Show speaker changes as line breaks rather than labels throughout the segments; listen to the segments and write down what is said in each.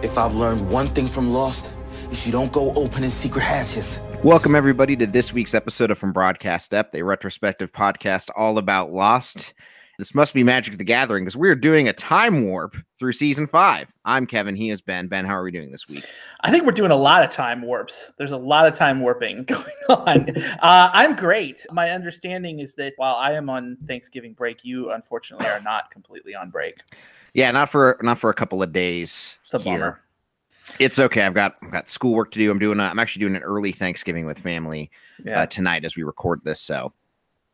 If I've learned one thing from Lost, is you don't go opening secret hatches.
Welcome, everybody, to this week's episode of From Broadcast Depth, a retrospective podcast all about Lost. This must be Magic the Gathering because we're doing a time warp through season five. I'm Kevin. He is Ben. Ben, how are we doing this week?
I think we're doing a lot of time warps. There's a lot of time warping going on. Uh, I'm great. My understanding is that while I am on Thanksgiving break, you unfortunately are not completely on break.
Yeah, not for not for a couple of days.
It's a here. bummer.
It's okay. I've got I've got schoolwork to do. I'm doing. I'm actually doing an early Thanksgiving with family yeah. uh, tonight as we record this. So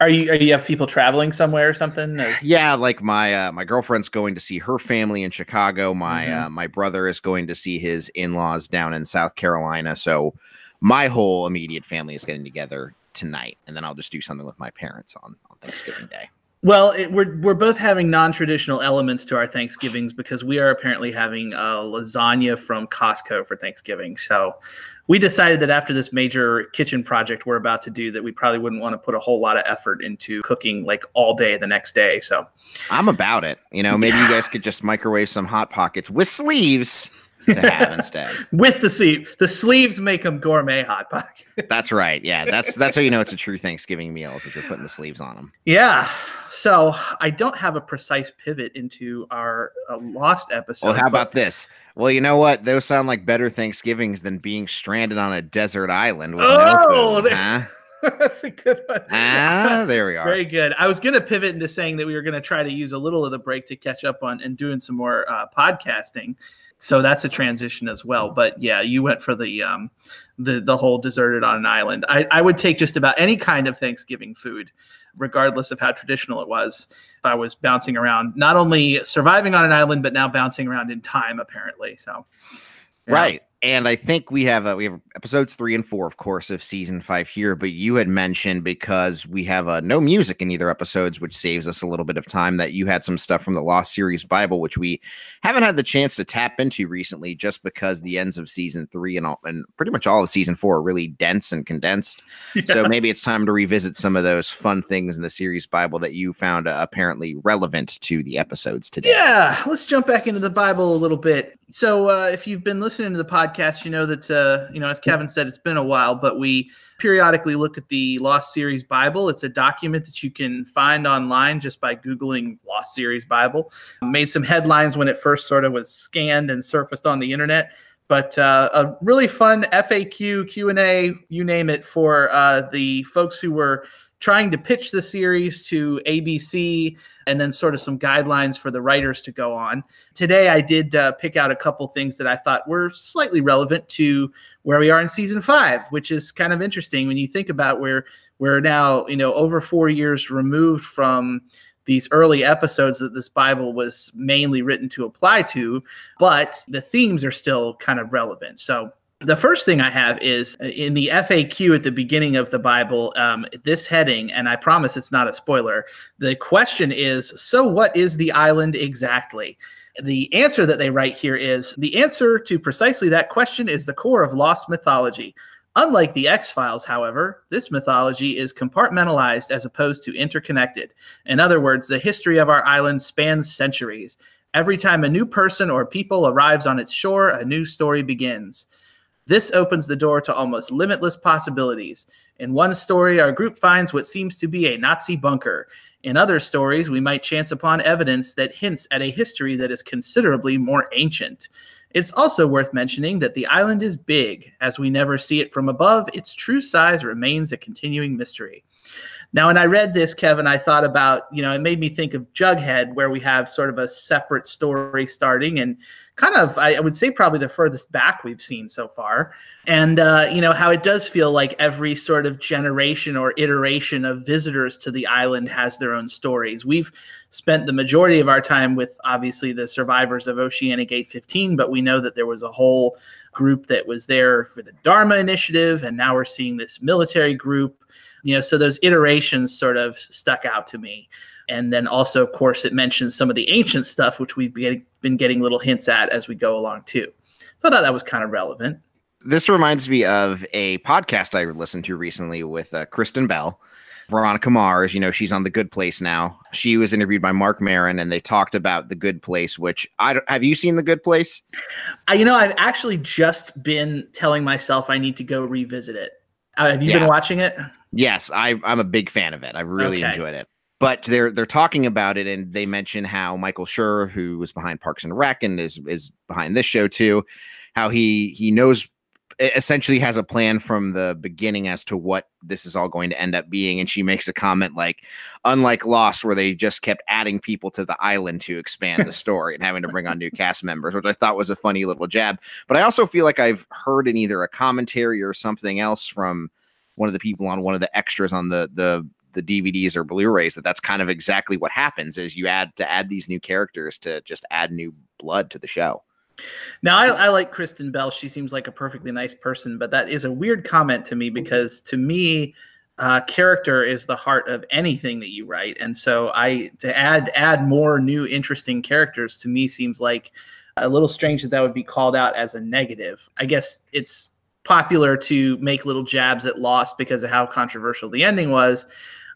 are you are you have people traveling somewhere or something? Or?
Yeah, like my uh, my girlfriend's going to see her family in Chicago. My mm-hmm. uh, my brother is going to see his in laws down in South Carolina. So my whole immediate family is getting together tonight, and then I'll just do something with my parents on on Thanksgiving Day.
Well, it, we're we're both having non-traditional elements to our Thanksgivings because we are apparently having a lasagna from Costco for Thanksgiving. So we decided that after this major kitchen project we're about to do that we probably wouldn't want to put a whole lot of effort into cooking like all day the next day so
i'm about it you know maybe yeah. you guys could just microwave some hot pockets with sleeves to have instead
with the sleeve the sleeves make them gourmet hot pockets
that's right yeah that's that's how you know it's a true thanksgiving meal is if you're putting the sleeves on them
yeah so I don't have a precise pivot into our uh, lost episode.
Well, how about this? Well, you know what? Those sound like better Thanksgivings than being stranded on a desert island with oh, no food. Huh?
That's a good one.
Ah, there we are.
Very good. I was going to pivot into saying that we were going to try to use a little of the break to catch up on and doing some more uh, podcasting. So that's a transition as well. But yeah, you went for the um, the the whole deserted on an island. I, I would take just about any kind of Thanksgiving food regardless of how traditional it was. If I was bouncing around, not only surviving on an island, but now bouncing around in time, apparently. So,
yeah. right and I think we have uh, we have episodes three and four, of course, of season five here. But you had mentioned because we have uh, no music in either episodes, which saves us a little bit of time. That you had some stuff from the Lost Series Bible, which we haven't had the chance to tap into recently, just because the ends of season three and all, and pretty much all of season four are really dense and condensed. Yeah. So maybe it's time to revisit some of those fun things in the series Bible that you found uh, apparently relevant to the episodes today.
Yeah, let's jump back into the Bible a little bit. So, uh, if you've been listening to the podcast, you know that uh, you know, as Kevin said, it's been a while, but we periodically look at the Lost Series Bible. It's a document that you can find online just by googling Lost Series Bible. Made some headlines when it first sort of was scanned and surfaced on the internet, but uh, a really fun FAQ, Q and A, you name it, for uh, the folks who were trying to pitch the series to ABC and then sort of some guidelines for the writers to go on. Today, I did uh, pick out a couple things that I thought were slightly relevant to where we are in season five, which is kind of interesting when you think about where we're now, you know, over four years removed from these early episodes that this Bible was mainly written to apply to, but the themes are still kind of relevant. So the first thing I have is uh, in the FAQ at the beginning of the Bible, um, this heading, and I promise it's not a spoiler. The question is So, what is the island exactly? The answer that they write here is the answer to precisely that question is the core of lost mythology. Unlike the X Files, however, this mythology is compartmentalized as opposed to interconnected. In other words, the history of our island spans centuries. Every time a new person or people arrives on its shore, a new story begins. This opens the door to almost limitless possibilities. In one story, our group finds what seems to be a Nazi bunker. In other stories, we might chance upon evidence that hints at a history that is considerably more ancient. It's also worth mentioning that the island is big. As we never see it from above, its true size remains a continuing mystery. Now, when I read this, Kevin, I thought about, you know, it made me think of Jughead, where we have sort of a separate story starting and kind of, I, would say, probably the furthest back we've seen so far. And, uh, you know, how it does feel like every sort of generation or iteration of visitors to the island has their own stories. We've spent the majority of our time with obviously the survivors of Oceanic 815, but we know that there was a whole group that was there for the Dharma Initiative, and now we're seeing this military group you know so those iterations sort of stuck out to me and then also of course it mentions some of the ancient stuff which we've been getting little hints at as we go along too so i thought that was kind of relevant
this reminds me of a podcast i listened to recently with uh, kristen bell Veronica Mars, you know, she's on The Good Place now. She was interviewed by Marc Maron, and they talked about The Good Place. Which I don't, have you seen The Good Place?
I, you know, I've actually just been telling myself I need to go revisit it. Uh, have you
Yeah.
been watching it?
Yes, I, I'm a big fan of it. I've really
Okay.
enjoyed it. But they're they're talking about it, and they mention how Michael Schur, who was behind Parks and Rec and is is behind this show too, how he he knows essentially has a plan from the beginning as to what this is all going to end up being. And she makes a comment like, unlike Lost, where they just kept adding people to the island to expand the story and having to bring on new cast members, which I thought was a funny little jab. But I also feel like I've heard in either a commentary or something else from one of the people on one of the extras on the the the DVDs or Blu-rays that that's kind of exactly what happens is you add to add these new characters to just add new blood to the show.
Now, I, I like Kristen Bell. She seems like a perfectly nice person, but that is a weird comment to me because to me, uh, character is the heart of anything that you write, and so I to add add more new interesting characters to me seems like a little strange that that would be called out as a negative. I guess it's popular to make little jabs at Lost because of how controversial the ending was.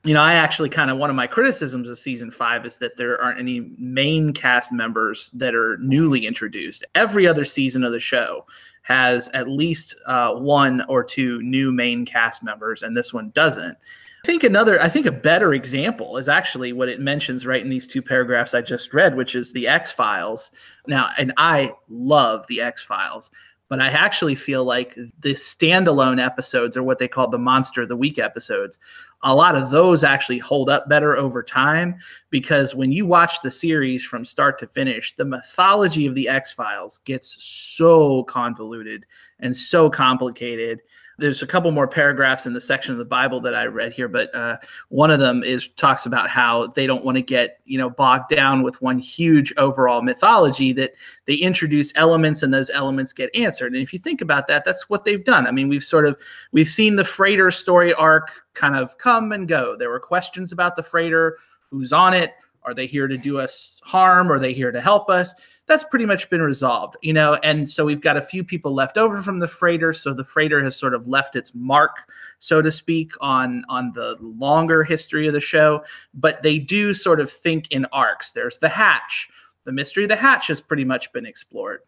You know, I actually kind of one of my criticisms of season five is that there aren't any main cast members that are newly introduced. Every other season of the show has at least uh, one or two new main cast members, and this one doesn't. I think another, I think a better example is actually what it mentions right in these two paragraphs I just read, which is the X Files. Now, and I love the X Files, but I actually feel like the standalone episodes are what they call the Monster of the Week episodes. A lot of those actually hold up better over time because when you watch the series from start to finish, the mythology of the X Files gets so convoluted and so complicated. There's a couple more paragraphs in the section of the Bible that I read here, but uh, one of them is talks about how they don't want to get you know bogged down with one huge overall mythology that they introduce elements and those elements get answered. And if you think about that, that's what they've done. I mean, we've sort of we've seen the freighter story arc kind of come and go. There were questions about the freighter, who's on it, are they here to do us harm, are they here to help us? That's pretty much been resolved, you know. And so we've got a few people left over from the freighter, so the freighter has sort of left its mark, so to speak, on on the longer history of the show. But they do sort of think in arcs. There's the hatch. The mystery of the hatch has pretty much been explored.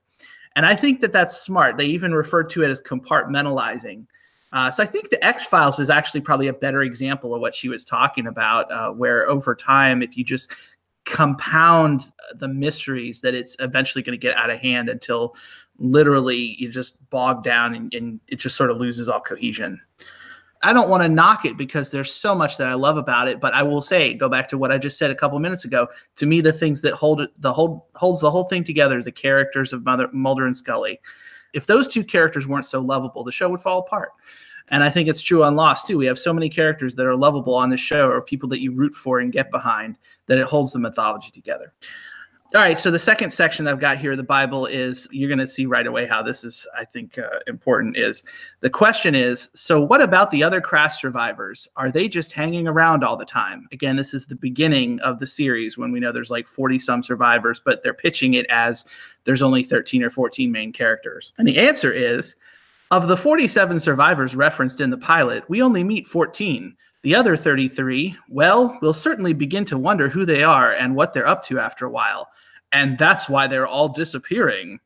And I think that that's smart. They even refer to it as compartmentalizing. Uh, so I think the X Files is actually probably a better example of what she was talking about, uh, where over time, if you just compound the mysteries, that it's eventually going to get out of hand until literally you just bog down and, and it just sort of loses all cohesion. I don't want to knock it because there's so much that I love about it, but I will say, go back to what I just said a couple minutes ago. To me, the things that hold it, the whole holds the whole thing together is the characters of Mother, Mulder and Scully. If those two characters weren't so lovable, the show would fall apart. And I think it's true on Lost too. We have so many characters that are lovable on the show, or people that you root for and get behind, that it holds the mythology together. All right, so the second section I've got here, the Bible, is you're going to see right away how this is, I think, uh, important. Is the question is so what about the other crash survivors? Are they just hanging around all the time? Again, this is the beginning of the series when we know there's like 40 some survivors, but they're pitching it as there's only 13 or 14 main characters. And the answer is of the 47 survivors referenced in the pilot, we only meet 14. The other 33, well, we'll certainly begin to wonder who they are and what they're up to after a while. And that's why they're all disappearing.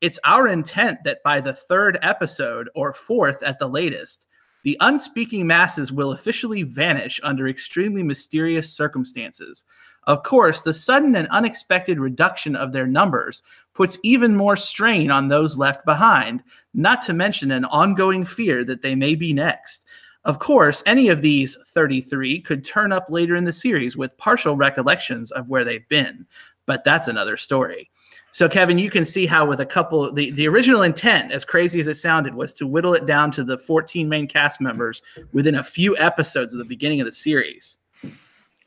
It's our intent that by the third episode, or fourth at the latest, the unspeaking masses will officially vanish under extremely mysterious circumstances. Of course, the sudden and unexpected reduction of their numbers puts even more strain on those left behind, not to mention an ongoing fear that they may be next. Of course, any of these 33 could turn up later in the series with partial recollections of where they've been, but that's another story. So, Kevin, you can see how with a couple, the, the original intent, as crazy as it sounded, was to whittle it down to the 14 main cast members within a few episodes of the beginning of the series.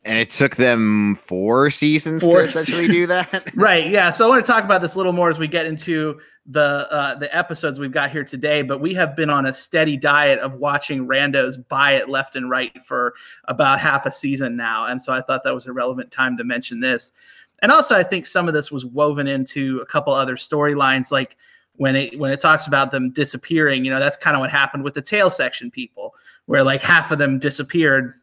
And it took them four seasons
Four
to essentially do that.
right yeah so i want to talk about this a little more as we get into the uh, the episodes we've got here today but we have been on a steady diet of watching randos buy it left and right for about half a season now. And so i thought that was a relevant time to mention this. And also i think some of this was woven into a couple other storylines like when it when it talks about them disappearing you know that's kind of what happened with the tail section people where like half of them disappeared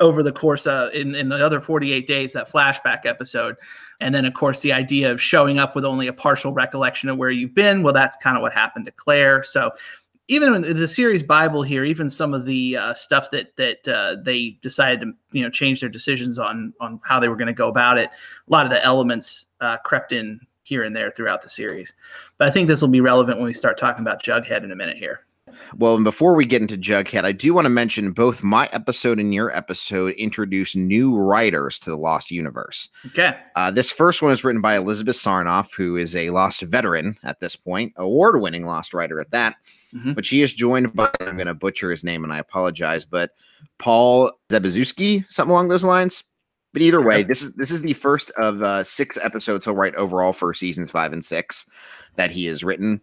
over the course of in, in the other 48 days that flashback episode. And then of course the idea of showing up with only a partial recollection of where you've been well that's kind of what happened to claire. So even in the series bible here even some of the uh, stuff that that uh, they decided to you know change their decisions on on how they were going to go about it a lot of the elements uh, crept in here and there throughout the series. But i think this will be relevant when we start talking about jughead in a minute here
well, and before we get into Jughead, I do want to mention both my episode and your episode introduce new writers to the Lost universe.
Okay.
Uh, this first one is written by Elizabeth Sarnoff, who is a Lost veteran at this point, award winning Lost writer at that. Mm-hmm. But she is joined by, I'm going to butcher his name and I apologize, but Paul Zbyszewski, something along those lines. But either way, this is this is the first of uh, six episodes he'll write overall for seasons five and six that he has written.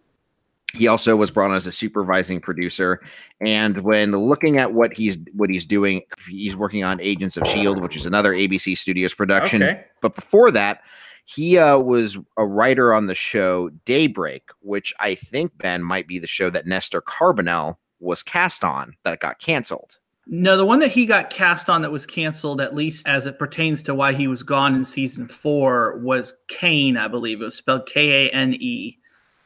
He also was brought on as a supervising producer, and when looking at what he's what he's doing, he's working on Agents of Shield, which is another ABC Studios production. Okay. But before that, he uh, was a writer on the show Daybreak, which I think Ben might be the show that Nestor Carbonell was cast on that got canceled.
No, the one that he got cast on that was canceled, at least as it pertains to why he was gone in season four, was Kane, I believe. It was spelled K A N E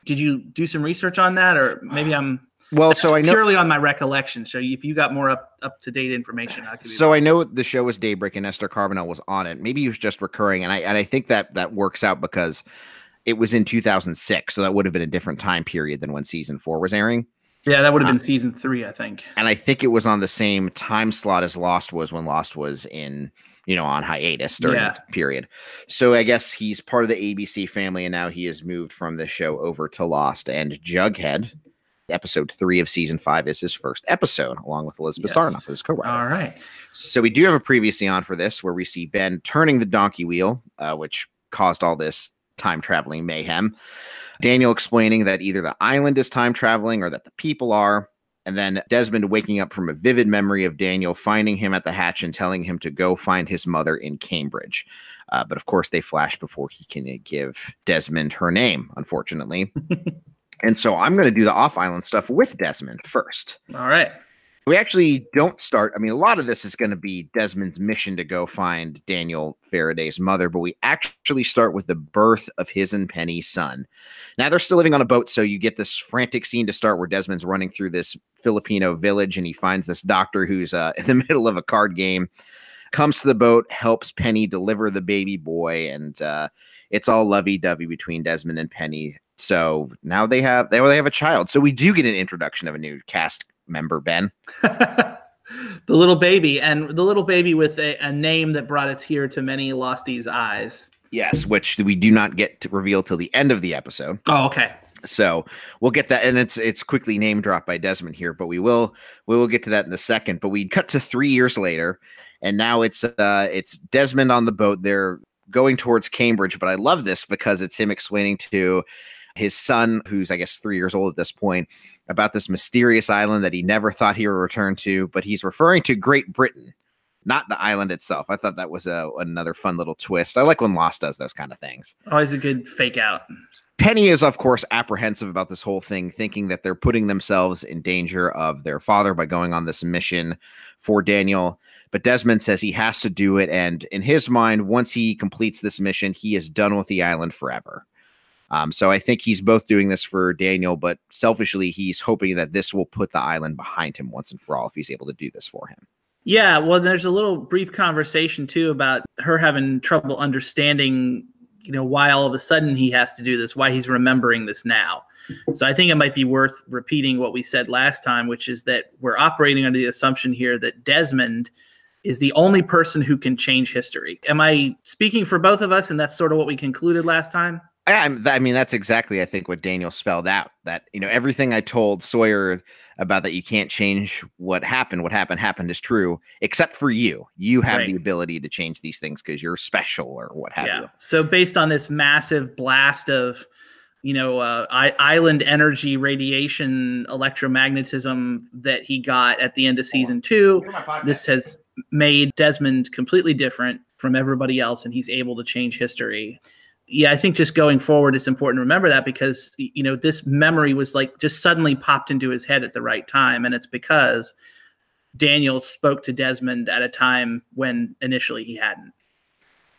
did you do some research on that, or maybe I'm
well, so I know
purely on my recollection. So if you got more up up to date information, I could.
So I know the show was Daybreak and Nestor Carbonell was on it. Maybe he was just recurring, and I and I think that that works out because it was in 2006, so that would have been a different time period than when season four was airing.
Yeah, that would have been uh, season three, I think.
And I think it was on the same time slot as Lost was when Lost was in you know, on hiatus during yeah. that period. So I guess he's part of the ABC family, and now he has moved from the show over to Lost. And Jughead, episode three of season five, is his first episode, along with Elizabeth yes. Sarnoff as co-writer.
All right.
So we do have a previously on for this, where we see Ben turning the donkey wheel, uh, which caused all this time traveling mayhem. Daniel explaining that either the island is time traveling or that the people are. And then Desmond waking up from a vivid memory of Daniel finding him at the hatch and telling him to go find his mother in Cambridge. Uh, but of course, they flash before he can give Desmond her name, unfortunately. and so I'm going to do the off island stuff with Desmond first.
All right.
We actually don't start. I mean, a lot of this is going to be Desmond's mission to go find Daniel Faraday's mother, but we actually start with the birth of his and Penny's son. Now they're still living on a boat, so you get this frantic scene to start where Desmond's running through this Filipino village and he finds this doctor who's uh, in the middle of a card game, comes to the boat, helps Penny deliver the baby boy, and uh, it's all lovey dovey between Desmond and Penny. So now they have they, they have a child. So we do get an introduction of a new cast member, Ben.
the little baby, and the little baby with a, a name that brought a tear to many Losties' eyes.
Yes, which we do not get to reveal till the end of the episode.
Oh, okay.
So we'll get that, and it's it's quickly name dropped by Desmond here, but we will we will get to that in a second. But we cut to three years later, and now it's uh it's Desmond on the boat. They're going towards Cambridge, but I love this because it's him explaining to his son, who's I guess three years old at this point, about this mysterious island that he never thought he would return to, but he's referring to Great Britain, not the island itself. I thought that was a, another fun little twist. I like when Lost does those kind of things.
Always a good fake out.
Penny is, of course, apprehensive about this whole thing, thinking that they're putting themselves in danger of their father by going on this mission for Daniel. But Desmond says he has to do it. And in his mind, once he completes this mission, he is done with the island forever. Um, so I think he's both doing this for Daniel, but selfishly, he's hoping that this will put the island behind him once and for all if he's able to do this for him.
Yeah, well, there's a little brief conversation too about her having trouble understanding, you know, why all of a sudden he has to do this, why he's remembering this now. So I think it might be worth repeating what we said last time, which is that we're operating under the assumption here that Desmond is the only person who can change history. Am I speaking for both of us? And that's sort of what we concluded last time?
I, I mean, that's exactly, I think, what Daniel spelled out. That you know, everything I told Sawyer about that you can't change what happened. What happened happened is true, except for you. You have right. the ability to change these things because you're special or what have yeah. you.
So, based on this massive blast of, you know, uh, island energy, radiation, electromagnetism that he got at the end of season two, this has made Desmond completely different from everybody else, and he's able to change history yeah, I think just going forward, it's important to remember that because you know this memory was like just suddenly popped into his head at the right time, and it's because Daniel spoke to Desmond at a time when initially he hadn't.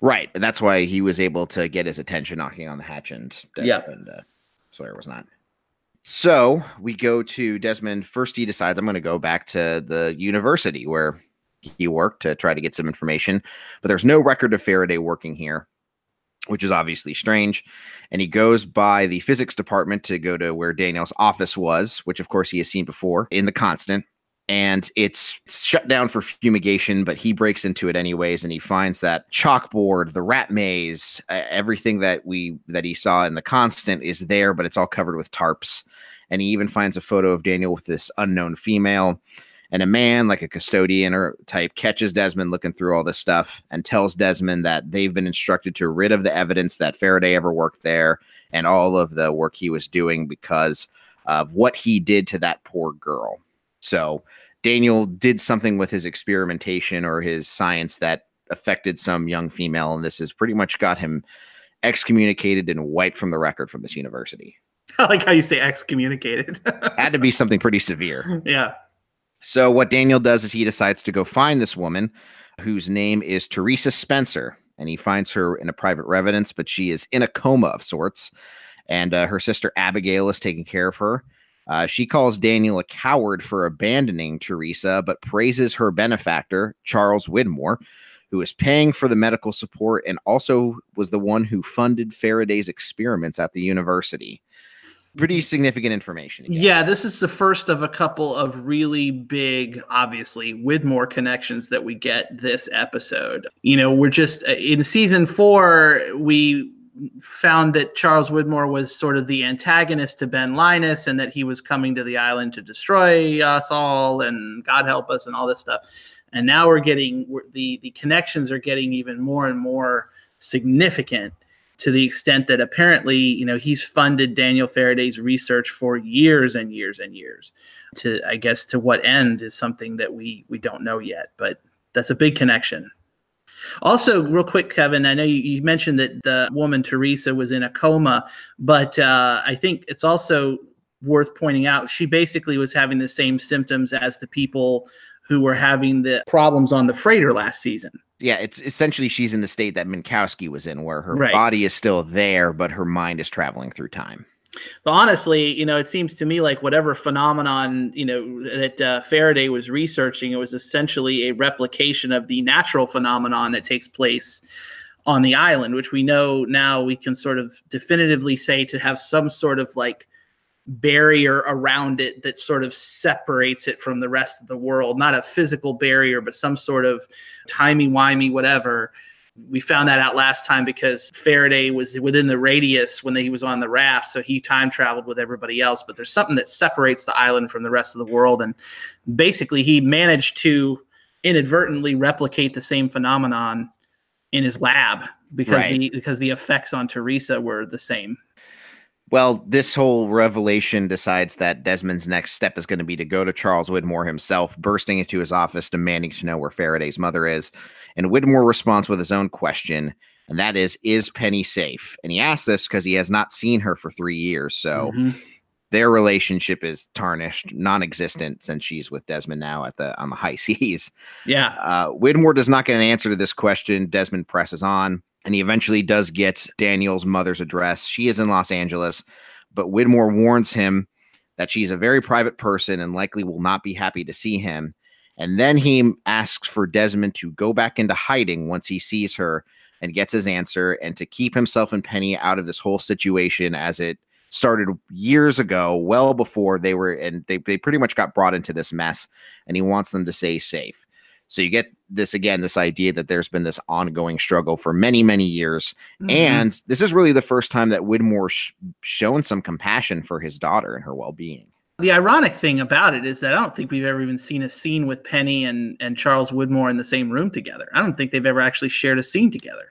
Right. And that's why he was able to get his attention knocking on the hatch and,
Yeah.
and uh, Sawyer was not. So we go to Desmond. First, he decides I'm going to go back to the university where he worked to try to get some information, but there's no record of Faraday working here, which is obviously strange. And he goes by the physics department to go to where Daniel's office was, which of course he has seen before in the constant. And it's shut down for fumigation, but he breaks into it anyways, and he finds that chalkboard, the rat maze, uh, everything that we that he saw in the constant is there, but it's all covered with tarps. And he even finds a photo of Daniel with this unknown female and a man like a custodian or type catches Desmond looking through all this stuff and tells Desmond that they've been instructed to rid of the evidence that Faraday ever worked there and all of the work he was doing because of what he did to that poor girl. So Daniel did something with his experimentation or his science that affected some young female, and this has pretty much got him excommunicated and wiped from the record from this university.
I like how you say excommunicated.
Had to be something pretty severe.
yeah.
So what Daniel does is he decides to go find this woman whose name is Teresa Spencer, and he finds her in a private residence, but she is in a coma of sorts, and uh, her sister Abigail is taking care of her. Uh, she calls Daniel a coward for abandoning Teresa, but praises her benefactor, Charles Widmore, who is paying for the medical support and also was the one who funded Faraday's experiments at the university. Pretty significant information. again.
Yeah, this is the first of a couple of really big, obviously, Widmore connections that we get this episode. You know, we're just uh, in season four, we found that Charles Widmore was sort of the antagonist to Ben Linus and that he was coming to the island to destroy us all and God help us and all this stuff. And now we're getting we're, the the connections are getting even more and more significant to the extent that apparently, you know, he's funded Daniel Faraday's research for years and years and years. To I guess to what end is something that we we don't know yet, but that's a big connection. Also, real quick, Kevin, I know you, you mentioned that the woman Teresa was in a coma, but uh, I think it's also worth pointing out she basically was having the same symptoms as the people who were having the problems on the freighter last season.
Yeah, it's essentially she's in the state that Minkowski was in, where her
Right.
body is still there, but her mind is traveling through time.
But honestly, you know, it seems to me like whatever phenomenon, you know, that uh, Faraday was researching, it was essentially a replication of the natural phenomenon that takes place on the island, which we know now we can sort of definitively say to have some sort of like barrier around it that sort of separates it from the rest of the world. Not a physical barrier, but some sort of timey-wimey, whatever we found that out last time because Faraday was within the radius when he was on the raft, so he time traveled with everybody else. But there's something that separates the island from the rest of the world, and basically he managed to inadvertently replicate the same phenomenon in his lab because
Right.
the because the effects on Teresa were the same.
Well, this whole revelation decides that Desmond's next step is going to be to go to Charles Widmore himself, bursting into his office, demanding to know where Faraday's mother is. And Widmore responds with his own question, and that is, Is Penny safe? And he asks this because he has not seen her for three years. So
Mhm.
their relationship is tarnished, non existent, since she's with Desmond now at the on the high seas.
yeah,
Uh, Widmore does not get an answer to this question. Desmond presses on, and he eventually does get Daniel's mother's address. She is in Los Angeles, but Widmore warns him that she's a very private person and likely will not be happy to see him. And then he asks for Desmond to go back into hiding once he sees her and gets his answer, and to keep himself and Penny out of this whole situation as it started years ago, well before they were, and they, they pretty much got brought into this mess. And he wants them to stay safe. So you get this again, this idea that there's been this ongoing struggle for many, many years.
Mhm.
And this is really the first time that Widmore sh- shown some compassion for his daughter and her well-being.
The ironic thing about it is that I don't think we've ever even seen a scene with Penny and, and Charles Widmore in the same room together. I don't think they've ever actually shared a scene together.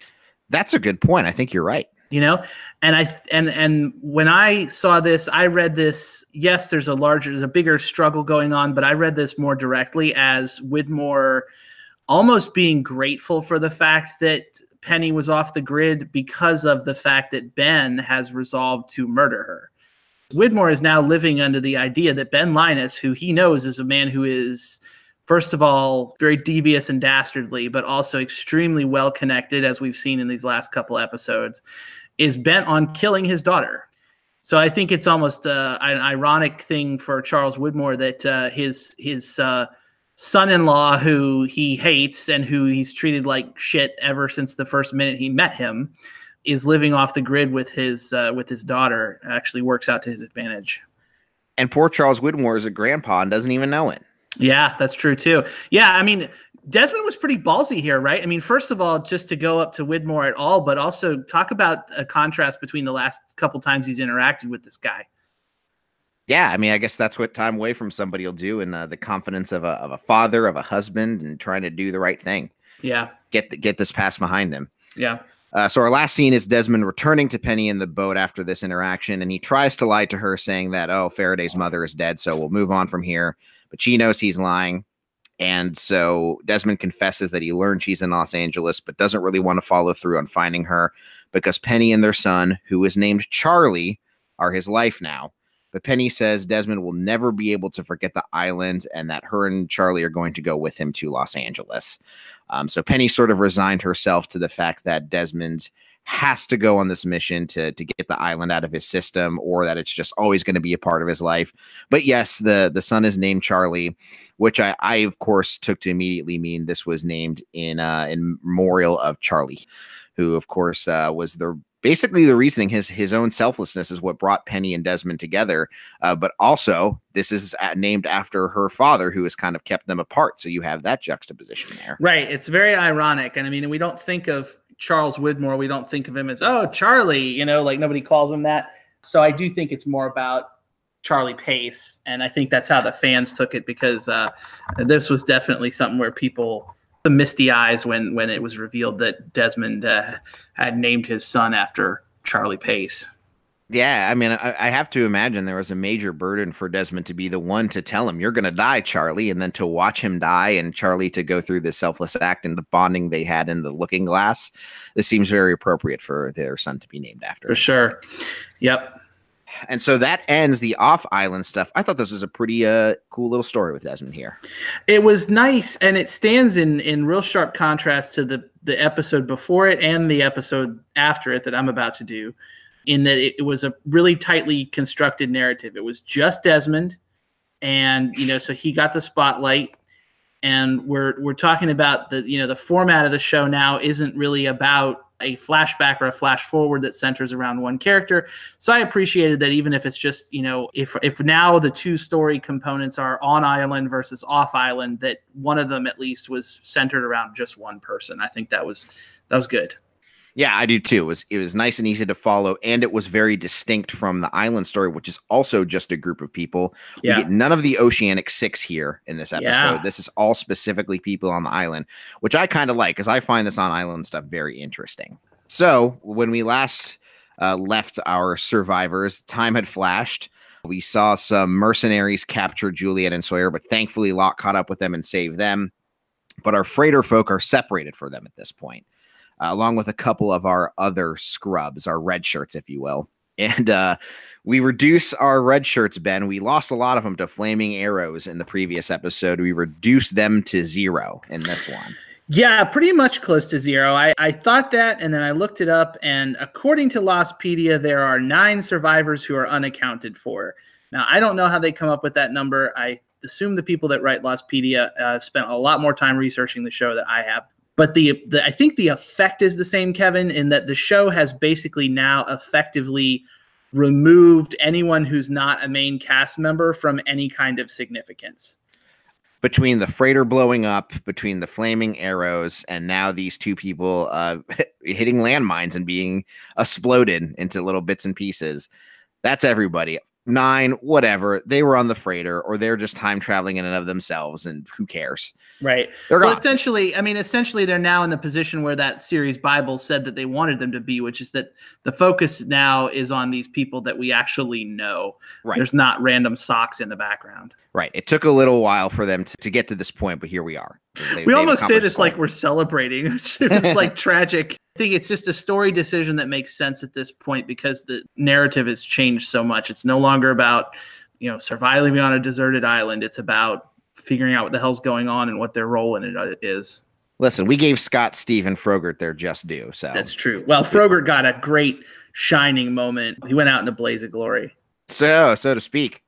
That's a good point. I think you're right.
You know, and I and and when I saw this, I read this. Yes, there's a larger, there's a bigger struggle going on, but I read this more directly as Widmore almost being grateful for the fact that Penny was off the grid because of the fact that Ben has resolved to murder her. Widmore is now living under the idea that Ben Linus, who he knows is a man who is first of all, very devious and dastardly, but also extremely well connected, as we've seen in these last couple episodes, is bent on killing his daughter. So I think it's almost uh, an ironic thing for Charles Widmore that uh, his his uh, son-in-law, who he hates and who he's treated like shit ever since the first minute he met him, is living off the grid with his uh, with his daughter. Actually, works out to his advantage.
And poor Charles Widmore is a grandpa and doesn't even know it.
Yeah, that's true too. Yeah, I mean, Desmond was pretty ballsy here, right? I mean, first of all, just to go up to Widmore at all, but also talk about a contrast between the last couple times he's interacted with this guy.
Yeah, I mean, I guess that's what time away from somebody will do, and uh, the confidence of a of a father, of a husband, and trying to do the right thing.
Yeah,
get the, get this past behind him.
Yeah.
Uh, so our last scene is Desmond returning to Penny in the boat after this interaction, and he tries to lie to her, saying that oh Faraday's mother is dead, so we'll move on from here. But she knows he's lying. And so Desmond confesses that he learned she's in Los Angeles, but doesn't really want to follow through on finding her because Penny and their son, who is named Charlie, are his life now. But Penny says Desmond will never be able to forget the island and that her and Charlie are going to go with him to Los Angeles. Um, so Penny sort of resigned herself to the fact that Desmond has to go on this mission to to get the island out of his system or that it's just always going to be a part of his life. But yes the the son is named charlie which i i of course took to immediately mean this was named in uh in memorial of charlie who of course uh was the basically the reasoning his his own selflessness is what brought penny and desmond together uh, but also this is named after her father who has kind of kept them apart. So you have that juxtaposition there.
Right it's very ironic and i mean we don't think of Charles Widmore, we don't think of him as, oh, Charlie, you know, like nobody calls him that. So I do think it's more about Charlie Pace. And I think that's how the fans took it because uh, this was definitely something where people, the misty eyes when, when it was revealed that Desmond uh, had named his son after Charlie Pace.
Yeah, I mean, I, I, have to imagine there was a major burden for Desmond to be the one to tell him, you're going to die, Charlie, and then to watch him die and Charlie to go through this selfless act and the bonding they had in the looking glass. This seems very appropriate for their son to be named after.
For sure. Yep.
And so that ends the off island stuff. I thought this was a pretty uh, cool little story with Desmond here.
It was nice, and it stands in in real sharp contrast to the the episode before it and the episode after it that I'm about to do in that it, it was a really tightly constructed narrative. It was just Desmond, and you know, so he got the spotlight. And we're we're talking about the you know the format of the show now isn't really about a flashback or a flash forward that centers around one character. So I appreciated that even if it's just, you know, if if now the two story components are on island versus off island, that one of them at least was centered around just one person. I think that was that was good.
Yeah, I do too. It was it was nice and easy to follow, and it was very distinct from the island story, which is also just a group of people. Yeah. We get none of the Oceanic Six here in this episode. Yeah. This is all specifically people on the island, which I kind of like because I find this on island stuff very interesting. So when we last uh, left our survivors, time had flashed. We saw some mercenaries capture Juliet and Sawyer, but thankfully Locke caught up with them and saved them. But our freighter folk are separated for them at this point uh, along with a couple of our other scrubs, our red shirts, if you will. And uh, we reduce our red shirts, Ben. We lost a lot of them to flaming arrows in the previous episode. We reduced them to zero in this one.
Yeah, pretty much close to zero. I, I thought that, and then I looked it up, and according to Lostpedia, there are nine survivors who are unaccounted for. Now, I don't know how they come up with that number. I assume the people that write Lostpedia uh, spent a lot more time researching the show that I have but the, the I think the effect is the same, Kevin, in that the show has basically now effectively removed anyone who's not a main cast member from any kind of significance.
Between the freighter blowing up, between the flaming arrows, and now these two people uh, hitting landmines and being exploded into little bits and pieces, that's everybody nine, whatever. They were on the freighter, or they're just time traveling in and of themselves, and who cares?
Right. They're well, essentially, I mean, essentially, they're now in the position where that series Bible said that they wanted them to be, which is that the focus now is on these people that we actually know. Right. There's not random socks in the background.
Right. It took a little while for them to, to get to this point, but here we are.
They, we almost say this like we're celebrating. it's like tragic. I think it's just a story decision that makes sense at this point because the narrative has changed so much. It's no longer about, you know, surviving on a deserted island. It's about figuring out what the hell's going on and what their role in it uh.
Listen, we gave Scott, Steve, and Frogurt their just due. So
that's true. Well, Frogurt got a great shining moment. He went out in a blaze of glory.
So, so to speak,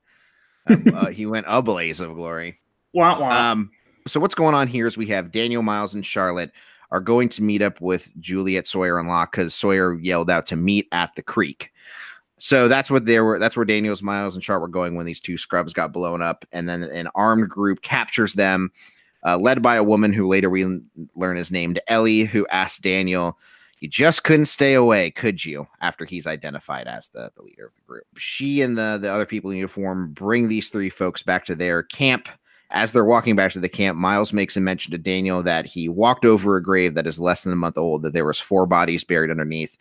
uh, he went a blaze of glory.
Wah, wah.
Um, so what's going on here is we have Daniel, Miles, and Charlotte are going to meet up with Juliet, Sawyer, and Locke because Sawyer yelled out to meet at the creek. So that's what they were. That's where Daniels, Miles, and Charlotte were going when these two scrubs got blown up, and then an armed group captures them, uh, led by a woman who later we learn is named Ellie, who asked Daniel, "You just couldn't stay away, could you?" After he's identified as the, the leader of the group, she and the the other people in uniform bring these three folks back to their camp as they're walking back to the camp, Miles makes a mention to Daniel that he walked over a grave that is less than a month old, that there was four bodies buried underneath,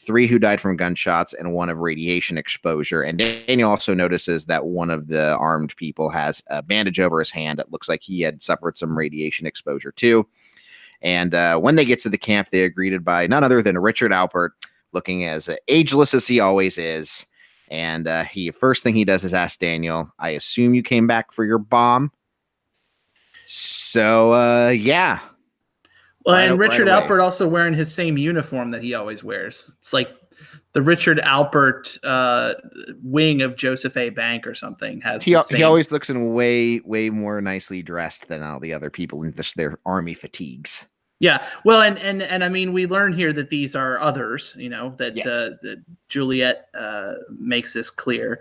three who died from gunshots and one of radiation exposure. And Daniel also notices that one of the armed people has a bandage over his hand. It looks like he had suffered some radiation exposure too. And uh, when they get to the camp, they are greeted by none other than Richard Alpert, looking as ageless as he always is. And uh, he first thing he does is ask Daniel, "I assume you came back for your bomb." So uh, yeah.
Well, right, and Richard right Alpert also wearing his same uniform that he always wears. It's like the Richard Alpert uh, wing of Joseph A. Bank or something has.
He, he always looks in way way more nicely dressed than all the other people in this, their army fatigues.
Yeah, well, and and and I mean, we learn here that these are others. You know that yes. uh, that Juliet uh, makes this clear,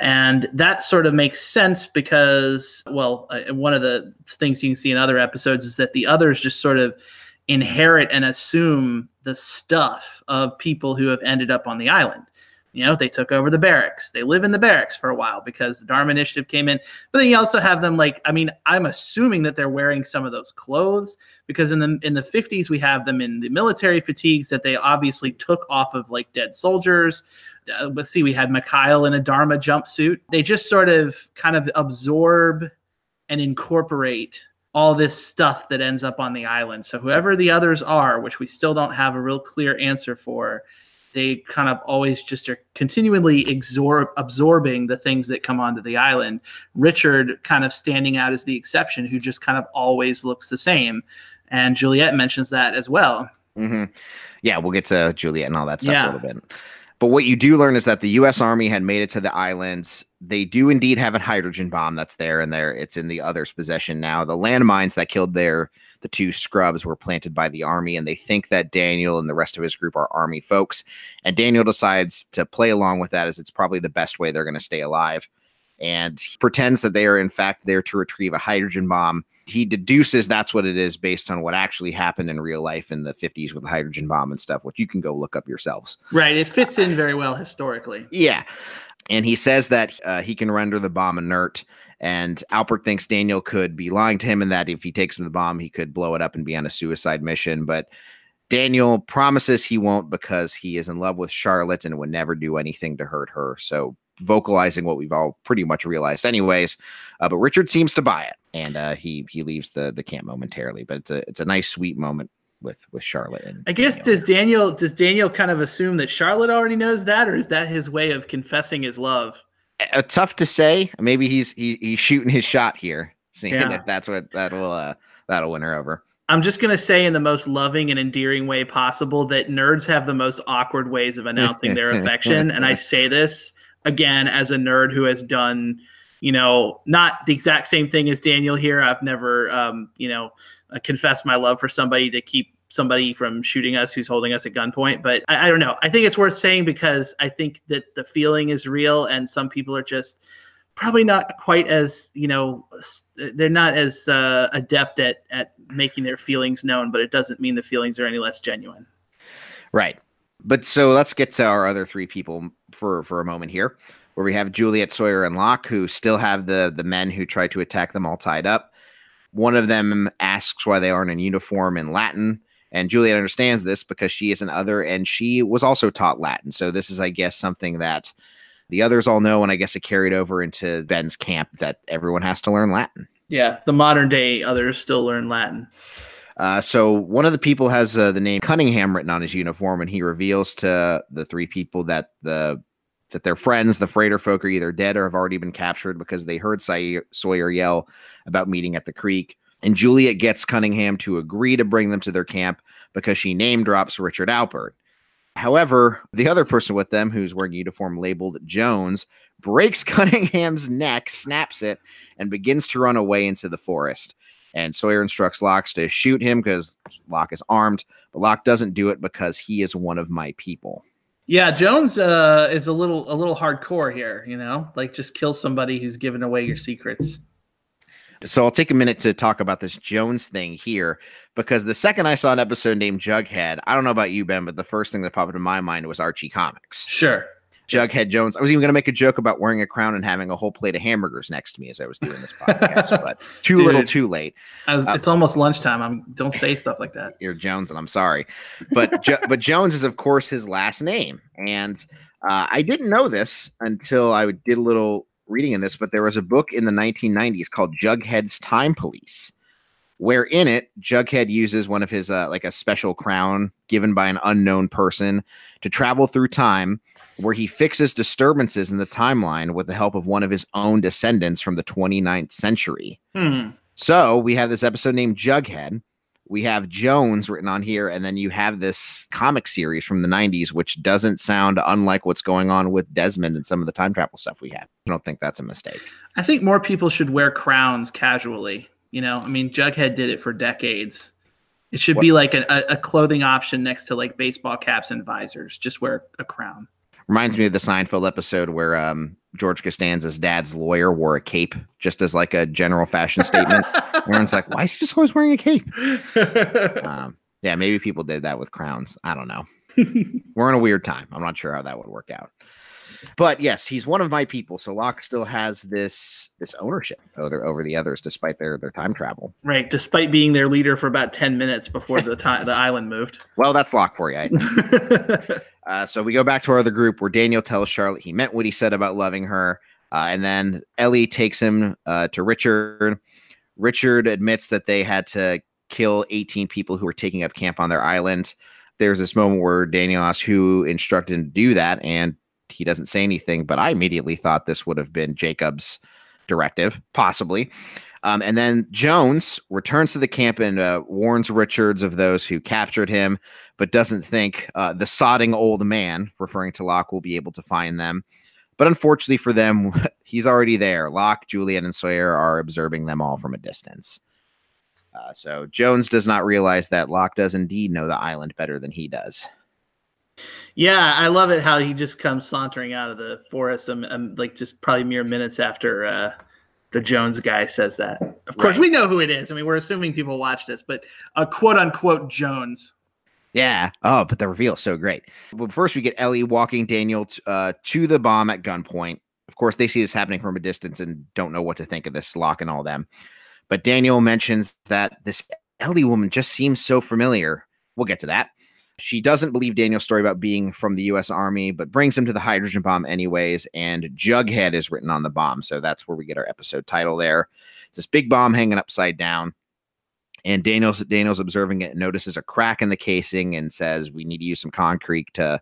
and that sort of makes sense because, well, uh, one of the things you can see in other episodes is that the others just sort of inherit and assume the stuff of people who have ended up on the island. You know, they took over the barracks. They live in the barracks for a while because the Dharma Initiative came in. But then you also have them like, I mean, I'm assuming that they're wearing some of those clothes because in the in the 50s we have them in the military fatigues that they obviously took off of like dead soldiers. Uh, let's see, we had Mikhail in a Dharma jumpsuit. They just sort of kind of absorb and incorporate all this stuff that ends up on the island. So whoever the others are, which we still don't have a real clear answer for, they kind of always just are continually absorb, absorbing the things that come onto the island. Richard kind of standing out as the exception, who just kind of always looks the same. And Juliet mentions that as well.
Mm-hmm. Yeah, we'll get to Juliet and all that stuff yeah. a little bit. But what you do learn is that the U.S. Army had made it to the islands. They do indeed have a hydrogen bomb that's there, and there it's in the others' possession now. The landmines that killed their the two scrubs were planted by the army, and they think that Daniel and the rest of his group are army folks. And Daniel decides to play along with that, as it's probably the best way they're going to stay alive. And he pretends that they are in fact there to retrieve a hydrogen bomb he deduces that's what it is based on what actually happened in real life in the 50s with the hydrogen bomb and stuff, which you can go look up yourselves.
Right. It fits in very well historically.
Yeah. And he says that uh, he can render the bomb inert. And Alpert thinks Daniel could be lying to him and that if he takes him the bomb, he could blow it up and be on a suicide mission. But Daniel promises he won't because he is in love with Charlotte and would never do anything to hurt her. So vocalizing what we've all pretty much realized anyways. Uh, but Richard seems to buy it, and uh, he he leaves the the camp momentarily. But it's a it's a nice sweet moment with with Charlotte. And
I guess Daniel. does Daniel does Daniel kind of assume that Charlotte already knows that, or is that his way of confessing his love?
Uh, tough to say. Maybe he's he, he's shooting his shot here, seeing yeah. if that's what that will uh, that'll win her over.
I'm just going to say in the most loving and endearing way possible that nerds have the most awkward ways of announcing their affection. And I say this again as a nerd who has done you know not the exact same thing as daniel here i've never um, you know uh, confessed my love for somebody to keep somebody from shooting us who's holding us at gunpoint but I, I, don't know. I think it's worth saying because i think that the feeling is real and some people are just probably not quite as you know they're not as uh, adept at at making their feelings known but it doesn't mean the feelings are any less genuine.
Right. But so let's get to our other three people for for a moment here, where we have Juliet Sawyer and Locke, who still have the the men who tried to attack them all tied up. One of them asks why they aren't in uniform in Latin, and Juliet understands this because she is an other, and she was also taught Latin. So this is, I guess, something that the others all know, and I guess it carried over into Ben's camp that everyone has to learn Latin.
Yeah, the modern day others still learn Latin.
Uh, so one of the people has uh, the name Cunningham written on his uniform, and he reveals to the three people that the that their friends, the freighter folk, are either dead or have already been captured because they heard Sawyer yell about meeting at the creek. And Juliet gets Cunningham to agree to bring them to their camp because she name drops Richard Alpert. However, the other person with them, who's wearing a uniform labeled Jones, breaks Cunningham's neck, snaps it, and begins to run away into the forest. And Sawyer instructs Locke to shoot him because Locke is armed, but Locke doesn't do it because he is one of my people.
Yeah, Jones uh, is a little a little hardcore here, you know, like just kill somebody who's giving away your secrets.
So I'll take a minute to talk about this Jones thing here because the second I saw an episode named Jughead, I don't know about you, Ben, but the first thing that popped into my mind was Archie Comics.
Sure.
Jughead Jones. I was even going to make a joke about wearing a crown and having a whole plate of hamburgers next to me as I was doing this podcast, but too Dude, little, too late.
Was, uh, it's almost lunchtime. I'm don't say stuff like that.
You're Jones, and I'm sorry, but jo- but Jones is of course his last name, and uh, I didn't know this until I did a little reading in this, but there was a book in the 1990s called Jughead's Time Police, where in it Jughead uses one of his uh, like a special crown given by an unknown person to travel through time, where he fixes disturbances in the timeline with the help of one of his own descendants from the 29th century.
Hmm.
So we have this episode named Jughead we have Jones written on here, and then you have this comic series from the 90s, which doesn't sound unlike what's going on with Desmond and some of the time travel stuff we have. I don't think that's a mistake.
I think more people should wear crowns casually. You know, I mean, Jughead did it for decades. It should what? be like a, a clothing option next to like baseball caps and visors. Just wear a crown.
Reminds me of the Seinfeld episode where um, George Costanza's dad's lawyer wore a cape just as like a general fashion statement. Everyone's like, why is he just always wearing a cape? Um, yeah, maybe people did that with crowns. I don't know. We're in a weird time. I'm not sure how that would work out. But yes, he's one of my people. So Locke still has this this ownership over over the others, despite their their time travel.
Right, despite being their leader for about ten minutes before the time the island moved.
Well, that's Locke for you. uh, so we go back to our other group where Daniel tells Charlotte he meant what he said about loving her, uh, and then Ellie takes him uh, to Richard. Richard admits that they had to kill 18 people who were taking up camp on their island. There's this moment where Daniel asks who instructed him to do that, and he doesn't say anything, but I immediately thought this would have been Jacob's directive, possibly. Um, and then Jones returns to the camp and uh, warns Richards of those who captured him, but doesn't think uh, the sodding old man, referring to Locke, will be able to find them. But unfortunately for them, he's already there. Locke, Juliet, and Sawyer are observing them all from a distance. Uh, so Jones does not realize that Locke does indeed know the island better than he does.
Yeah, I love it how he just comes sauntering out of the forest. I'm, I'm like just probably mere minutes after uh, the Jones guy says that. Of course, right. we know who it is. I mean, we're assuming people watch this, but a quote unquote Jones.
Yeah. Oh, but the reveal is so great. Well, first we get Ellie walking Daniel t- uh, to the bomb at gunpoint. Of course, they see this happening from a distance and don't know what to think of this Locke and all them. But Daniel mentions that this Ellie woman just seems so familiar. We'll get to that. She doesn't believe Daniel's story about being from the US Army, but brings him to the hydrogen bomb anyways. And Jughead is written on the bomb. So that's where we get our episode title there. It's this big bomb hanging upside down. And Daniel's Daniel's observing it, notices a crack in the casing, and says, We need to use some concrete to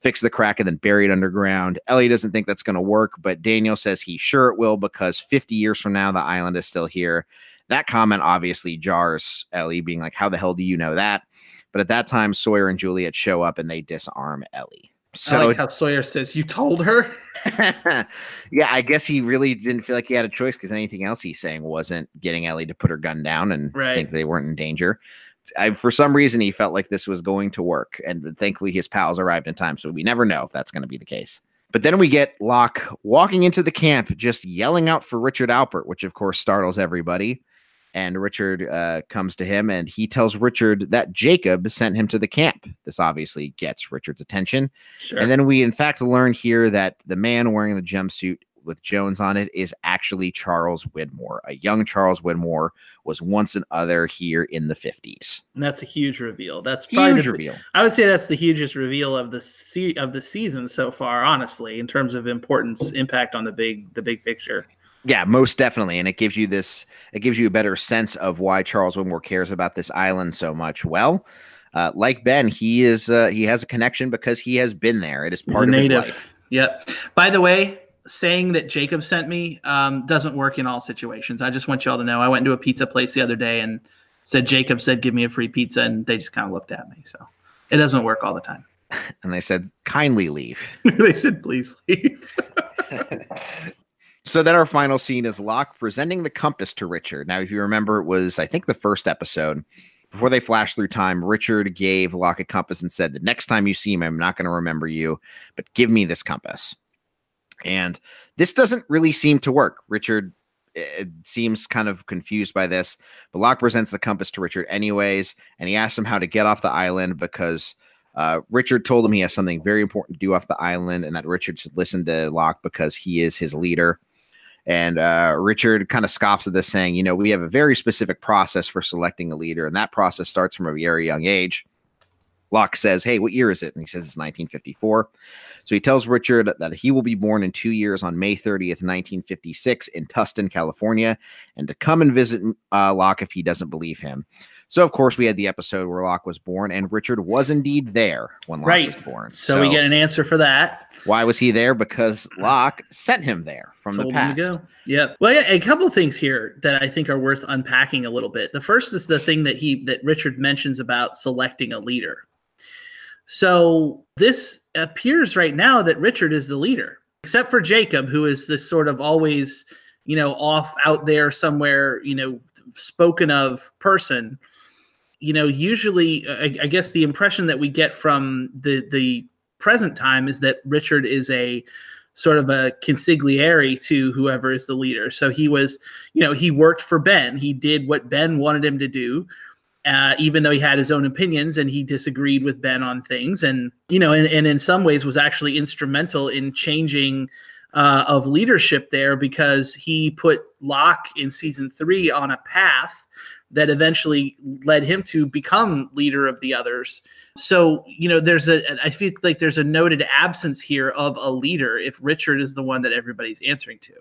fix the crack and then bury it underground. Ellie doesn't think that's going to work, but Daniel says he's sure it will because 50 years from now, the island is still here. That comment obviously jars Ellie, being like, How the hell do you know that? But at that time, Sawyer and Juliet show up and they disarm Ellie.
So I like how Sawyer says, "You told her."
yeah, I guess he really didn't feel like he had a choice because anything else he's saying wasn't getting Ellie to put her gun down and right. think they weren't in danger. I, for some reason, he felt like this was going to work, and thankfully, his pals arrived in time. So we never know if that's going to be the case. But then we get Locke walking into the camp, just yelling out for Richard Alpert, which of course startles everybody and Richard uh, comes to him and he tells Richard that Jacob sent him to the camp. This obviously gets Richard's attention. Sure. And then we, in fact, learn here that the man wearing the jumpsuit with Jones on it is actually Charles Widmore. A young Charles Widmore was once an other here in the 50s.
And that's a huge reveal. That's
huge the, reveal.
I would say that's the hugest reveal of the se- of the season so far, honestly, in terms of importance, impact on the big the big picture.
Yeah, most definitely. And it gives you this, it gives you a better sense of why Charles Widmore cares about this island so much. Well, uh, like Ben, he is uh, he has a connection because he has been there. It is part of his life.
Yep. By the way, saying that Jacob sent me um, doesn't work in all situations. I just want y'all to know. I went to a pizza place the other day and said Jacob said give me a free pizza, and they just kind of looked at me. So it doesn't work all the time.
And they said, kindly leave.
they said please leave.
so then our final scene is Locke presenting the compass to Richard. Now, if you remember, it was I think the first episode. Before they flash through time, Richard gave Locke a compass and said, The next time you see me, I'm not going to remember you, but give me this compass. And this doesn't really seem to work. Richard it seems kind of confused by this, but Locke presents the compass to Richard anyways, and he asks him how to get off the island because uh, Richard told him he has something very important to do off the island, and that Richard should listen to Locke because he is his leader. And uh, Richard kind of scoffs at this, saying, You know, we have a very specific process for selecting a leader, and that process starts from a very young age. Locke says, Hey, what year is it? And he says it's 1954. So he tells Richard that he will be born in two years on May 30th, 1956, in Tustin, California, and to come and visit uh, Locke if he doesn't believe him. So, of course, we had the episode where Locke was born, and Richard was indeed there when Locke
right.
was born.
So, so we get an answer for that.
Why was he there? Because Locke sent him there from Told the past.
Yep. Well, yeah, a couple of things here that I think are worth unpacking a little bit. The first is the thing that he that Richard mentions about selecting a leader. So this appears right now that Richard is the leader, except for Jacob, who is this sort of always, you know, off out there somewhere, you know, spoken of person. You know, usually, I, I guess the impression that we get from the the present time is that Richard is a sort of a consigliere to whoever is the leader. So he was, you know, he worked for Ben. He did what Ben wanted him to do uh, even though he had his own opinions and he disagreed with Ben on things, and you know, and, and in some ways was actually instrumental in changing uh, of leadership there because he put Locke in season three on a path that eventually led him to become leader of the others. So, you know, there's a, I feel like there's a noted absence here of a leader if Richard is the one that everybody's answering to.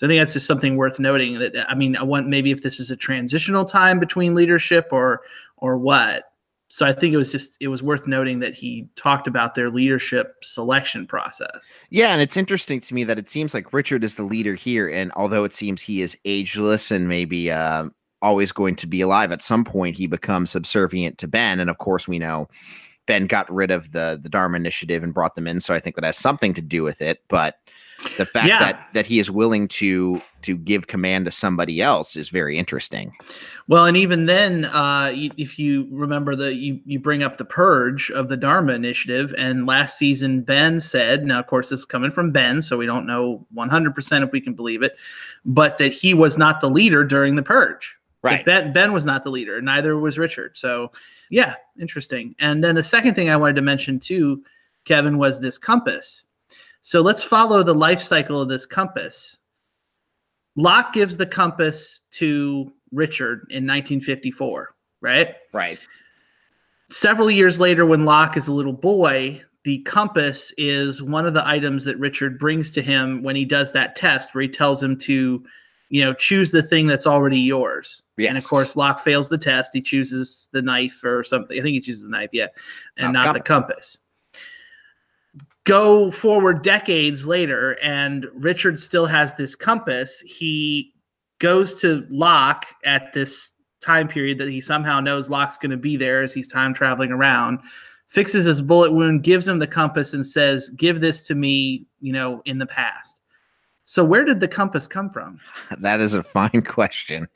So I think that's just something worth noting. That I mean, I want maybe if this is a transitional time between leadership or or what. So I think it was just it was worth noting that he talked about their leadership selection process.
Yeah, and it's interesting to me that it seems like Richard is the leader here, and although it seems he is ageless and maybe uh, always going to be alive, at some point he becomes subservient to Ben, and of course we know Ben got rid of the the Dharma Initiative and brought them in, so I think that has something to do with it. But the fact yeah. that that he is willing to to give command to somebody else is very interesting
well and even then uh, if you remember the you, you bring up the purge of the dharma initiative and last season ben said now of course this is coming from ben so we don't know 100% if we can believe it but that he was not the leader during the purge
right
ben, ben was not the leader neither was richard so yeah interesting and then the second thing i wanted to mention too kevin was this compass so let's follow the life cycle of this compass. Locke gives the compass to Richard in 1954, right?
Right.
Several years later, when Locke is a little boy, the compass is one of the items that Richard brings to him when he does that test where he tells him to, you know, choose the thing that's already yours. Yes. And of course, Locke fails the test. He chooses the knife or something. I think he chooses the knife, yeah, and oh, not compass. the compass go forward decades later and Richard still has this compass. He goes to Locke at this time period that he somehow knows Locke's going to be there as he's time traveling around, fixes his bullet wound, gives him the compass, and says, Give this to me, you know, in the past. So, where did the compass come from?
That is a fine question.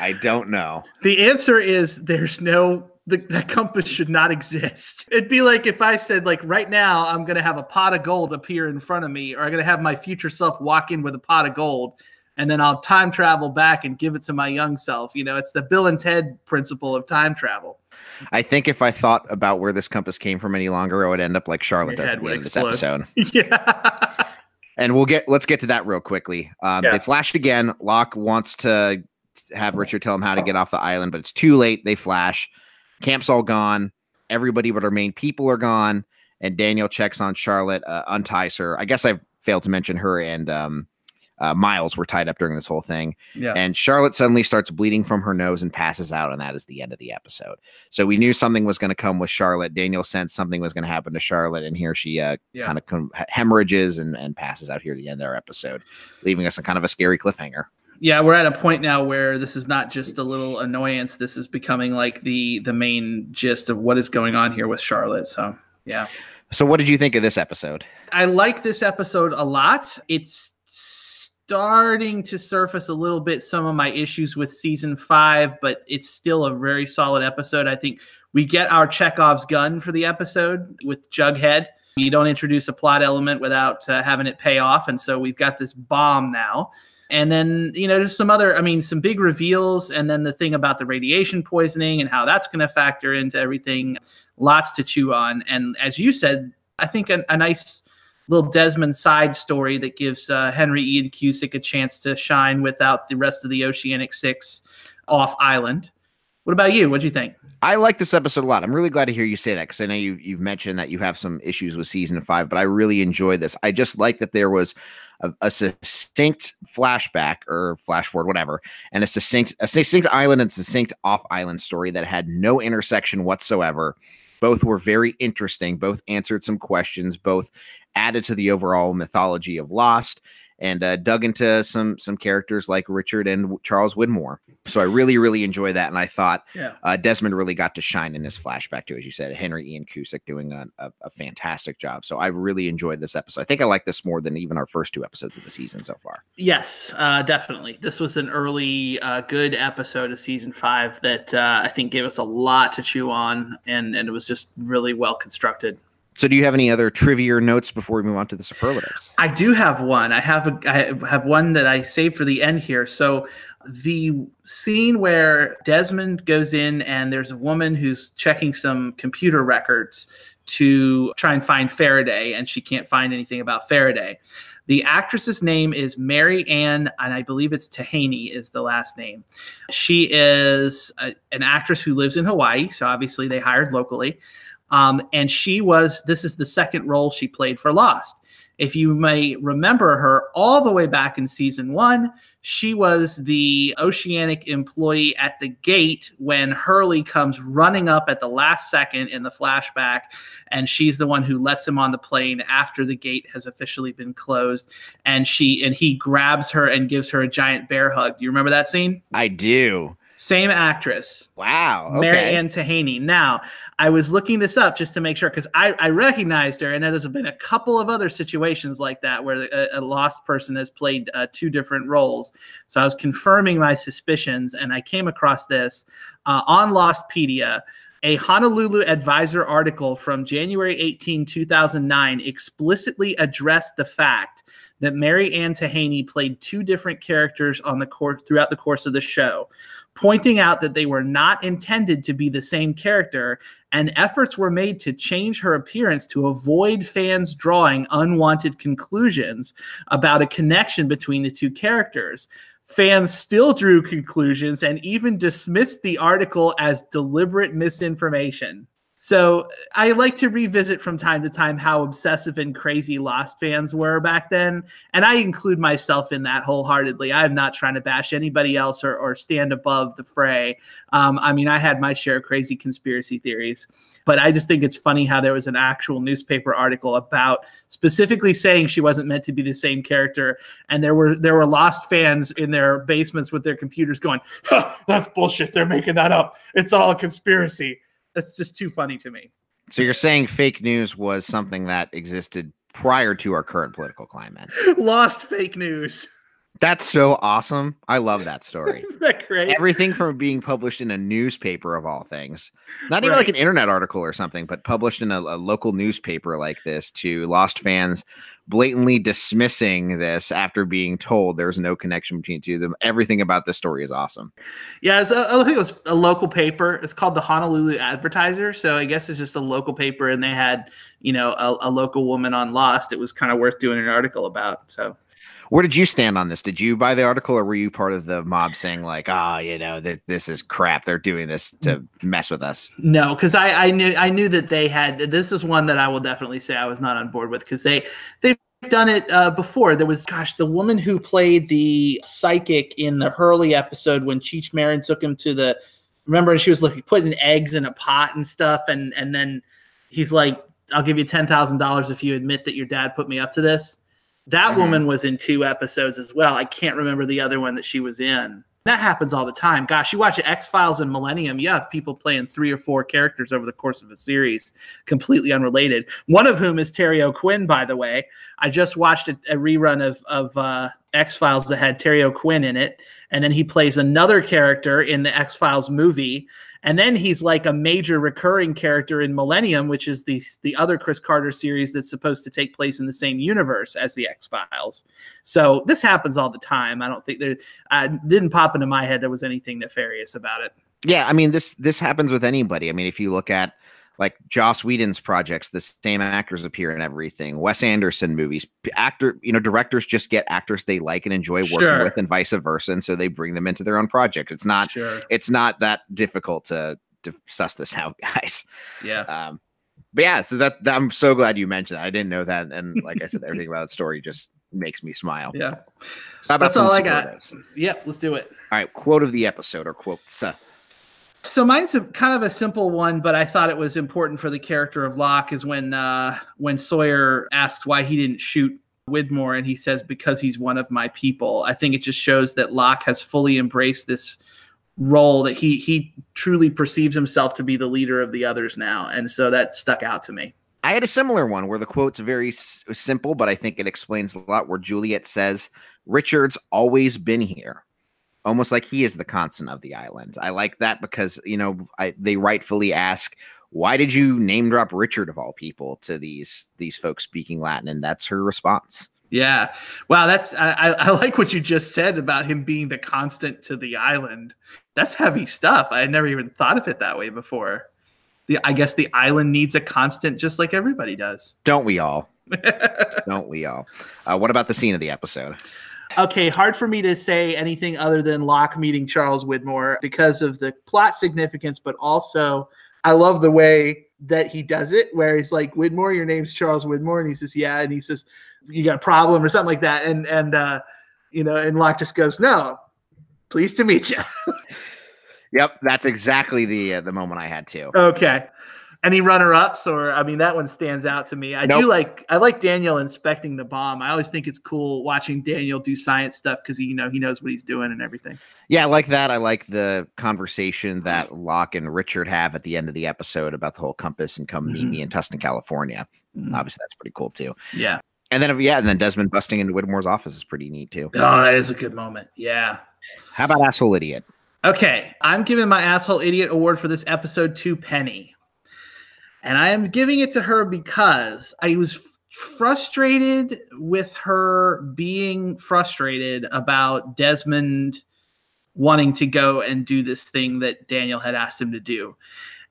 I don't know.
The answer is there's no the, that compass should not exist. It'd be like if I said, like, right now, I'm going to have a pot of gold appear in front of me, or I'm going to have my future self walk in with a pot of gold, and then I'll time travel back and give it to my young self. You know, it's the Bill and Ted principle of time travel.
I think if I thought about where this compass came from any longer, I would end up like Charlotte does at the end of this episode.
yeah.
And we'll get let's get to that real quickly. Um, yeah. They flashed again. Locke wants to have Richard tell him how to get off the island, but it's too late. They flash. Camp's all gone. Everybody but our main people are gone. And Daniel checks on Charlotte, uh, unties her. I guess I've failed to mention her and um, uh, Miles were tied up during this whole thing.
Yeah.
And Charlotte suddenly starts bleeding from her nose and passes out, and that is the end of the episode. So we knew something was going to come with Charlotte. Daniel sensed something was going to happen to Charlotte, and here she uh,
Yeah.
kind of com- hemorrhages and, and passes out here at the end of our episode, leaving us in kind of a scary cliffhanger.
yeah, we're at a point now where this is not just a little annoyance. This is becoming like the the main gist of what is going on here with Charlotte. So yeah.
So, what did you think of this episode?
I like this episode a lot. It's starting to surface a little bit some of my issues with season five, but it's still a very solid episode. I think we get our Chekhov's gun for the episode with Jughead. You don't introduce a plot element without uh, having it pay off. And so we've got this bomb now. And then, you know, there's some other, I mean, some big reveals. And then the thing about the radiation poisoning and how that's going to factor into everything. Lots to chew on. And as you said, I think a, a nice little Desmond side story that gives uh, Henry Ian Cusick a chance to shine without the rest of the Oceanic Six off island. What about you? What'd you think?
I like this episode a lot. I'm really glad to hear you say that because I know you've you've mentioned that you have some issues with season five, but I really enjoyed this. I just like that there was a, a succinct flashback or flash forward, whatever, and a succinct a succinct island and succinct off island story that had no intersection whatsoever. Both were very interesting. Both answered some questions. Both added to the overall mythology of Lost and uh, dug into some some characters like Richard and Charles Widmore. So I really really enjoy that, and I thought
Yeah.
uh, Desmond really got to shine in this flashback too, as you said. Henry Ian Cusick doing a, a, a fantastic job. So I really enjoyed this episode. I think I like this more than even our first two episodes of the season so far.
Yes, uh, definitely. This was an early, uh, good episode of season five that uh, I think gave us a lot to chew on, and and it was just really well constructed.
So do you have any other trivia notes before we move on to the superlatives?
I do have one. I have a, I have one that I saved for the end here. So the scene where Desmond goes in and there's a woman who's checking some computer records to try and find Faraday, and she can't find anything about Faraday. The actress's name is Mary Ann, and I believe it's Tahaney is the last name. She is a, an actress who lives in Hawaii, so obviously they hired locally. Um, and she was, this is the second role she played for Lost. If you may remember her all the way back in season one, she was the oceanic employee at the gate when Hurley comes running up at the last second in the flashback. And she's the one who lets him on the plane after the gate has officially been closed. And she and he grabs her and gives her a giant bear hug. Do you remember that scene?
I do.
Same actress.
Wow. Okay.
Mary Ann Tahaney. Now, I was looking this up just to make sure because I, I recognized her, and there's been a couple of other situations like that where a, a lost person has played uh, two different roles. So I was confirming my suspicions, and I came across this uh, on Lostpedia. A Honolulu Advisor article from January 18, 2009 explicitly addressed the fact that Mary Ann Tahaney played two different characters on the course throughout the course of the show pointing out that they were not intended to be the same character, and efforts were made to change her appearance to avoid fans drawing unwanted conclusions about a connection between the two characters. Fans still drew conclusions and even dismissed the article as deliberate misinformation. So I like to revisit from time to time how obsessive and crazy Lost fans were back then. And I include myself in that wholeheartedly. I'm not trying to bash anybody else or, or stand above the fray. Um, I mean, I had my share of crazy conspiracy theories, but I just think it's funny how there was an actual newspaper article about specifically saying she wasn't meant to be the same character. And there were there were Lost fans in their basements with their computers going, huh, that's bullshit. They're making that up. It's all a conspiracy that's just too funny to me.
So you're saying fake news was something that existed prior to our current political climate.
Lost fake news.
That's so awesome. I love that story.
Isn't that great?
Everything from being published in a newspaper of all things, not even
Right.
like an internet article or something, but published in a, a local newspaper like this to Lost fans blatantly dismissing this after being told there's no connection between the two of them. Everything about this story is awesome.
Yeah, it's a, I think it was a local paper. It's called the Honolulu Advertiser. So I guess it's just a local paper, and they had, you know, a, a local woman on Lost. It was kind of worth doing an article about. So
Where did you stand on this? Did you buy the article or were you part of the mob saying, like, ah, you know, that this is crap. They're doing this to mess with us?
no, because I, I knew I knew that they had. This is one that I will definitely say I was not on board with because they they done it uh, before. There was, gosh, the woman who played the psychic in the Hurley episode when Cheech Marin took him to the. Remember, she was like putting eggs in a pot and stuff, and and then he's like, "I'll give you ten thousand dollars if you admit that your dad put me up to this." That
Mhm.
woman was in two episodes as well. I can't remember the other one that she was in. That happens all the time. Gosh, you watch X Files and Millennium, you have people playing three or four characters over the course of a series, completely unrelated. One of whom is Terry O'Quinn, by the way. I just watched a, a rerun of of uh, X Files that had Terry O'Quinn in it, and then he plays another character in the X Files movie, and then he's like a major recurring character in Millennium, which is the the other Chris Carter series that's supposed to take place in the same universe as the X Files. So this happens all the time. I don't think there uh, didn't pop into my head there was anything nefarious about it.
Yeah, I mean this this happens with anybody. I mean, if you look at like Joss Whedon's projects, the same actors appear in everything. Wes Anderson movies, actor, you know, directors just get actors they like and enjoy working
Sure.
with, and vice versa, and so they bring them into their own projects. It's not
sure.
it's not that difficult to to suss this out, guys.
Yeah.
Um, but yeah, so that, that I'm so glad you mentioned that. I didn't know that, and like I said, everything about that story just makes me smile.
Yeah. That's all I got. Yep. Let's do it.
All right, quote of the episode or quotes.
So mine's a, kind of a simple one, but I thought it was important for the character of Locke is when uh, when Sawyer asks why he didn't shoot Widmore, and he says because he's one of my people. I think it just shows that Locke has fully embraced this role that he he truly perceives himself to be the leader of the others now, and so that stuck out to me.
I had a similar one where the quote's very s- simple, but I think it explains a lot. Where Juliet says, "Richard's always been here." Almost like he is the constant of the island. I like that because you know I, they rightfully ask, "Why did you name drop Richard of all people to these these folks speaking Latin?" And that's her response.
Yeah. Wow. That's I, I like what you just said about him being the constant to the island. That's heavy stuff. I had never even thought of it that way before. The I guess the island needs a constant just like everybody does.
Don't we all? Don't we all? Uh, what about the scene of the episode?
Okay, hard for me to say anything other than Locke meeting Charles Widmore because of the plot significance, but also I love the way that he does it, where he's like, Widmore, your name's Charles Widmore, and he says, Yeah, and he says, You got a problem or something like that. And and uh, you know, and Locke just goes, No, pleased to meet you.
Yep, that's exactly the uh, the moment I had too.
okay. Any runner ups or I mean that one stands out to me. I
Nope.
do like I like Daniel inspecting the bomb. I always think it's cool watching Daniel do science stuff because he you know he knows what he's doing and everything.
Yeah, I like that. I like the conversation that Locke and Richard have at the end of the episode about the whole compass and come meet
Mhm.
me in Tustin, California.
Mhm.
Obviously, that's pretty cool too.
Yeah.
And then, yeah, and then Desmond busting into Widmore's office is pretty neat too.
Oh, that is a good moment. Yeah.
How about asshole idiot?
Okay. I'm giving my asshole idiot award for this episode to Penny. And I am giving it to her because I was frustrated with her being frustrated about Desmond wanting to go and do this thing that Daniel had asked him to do.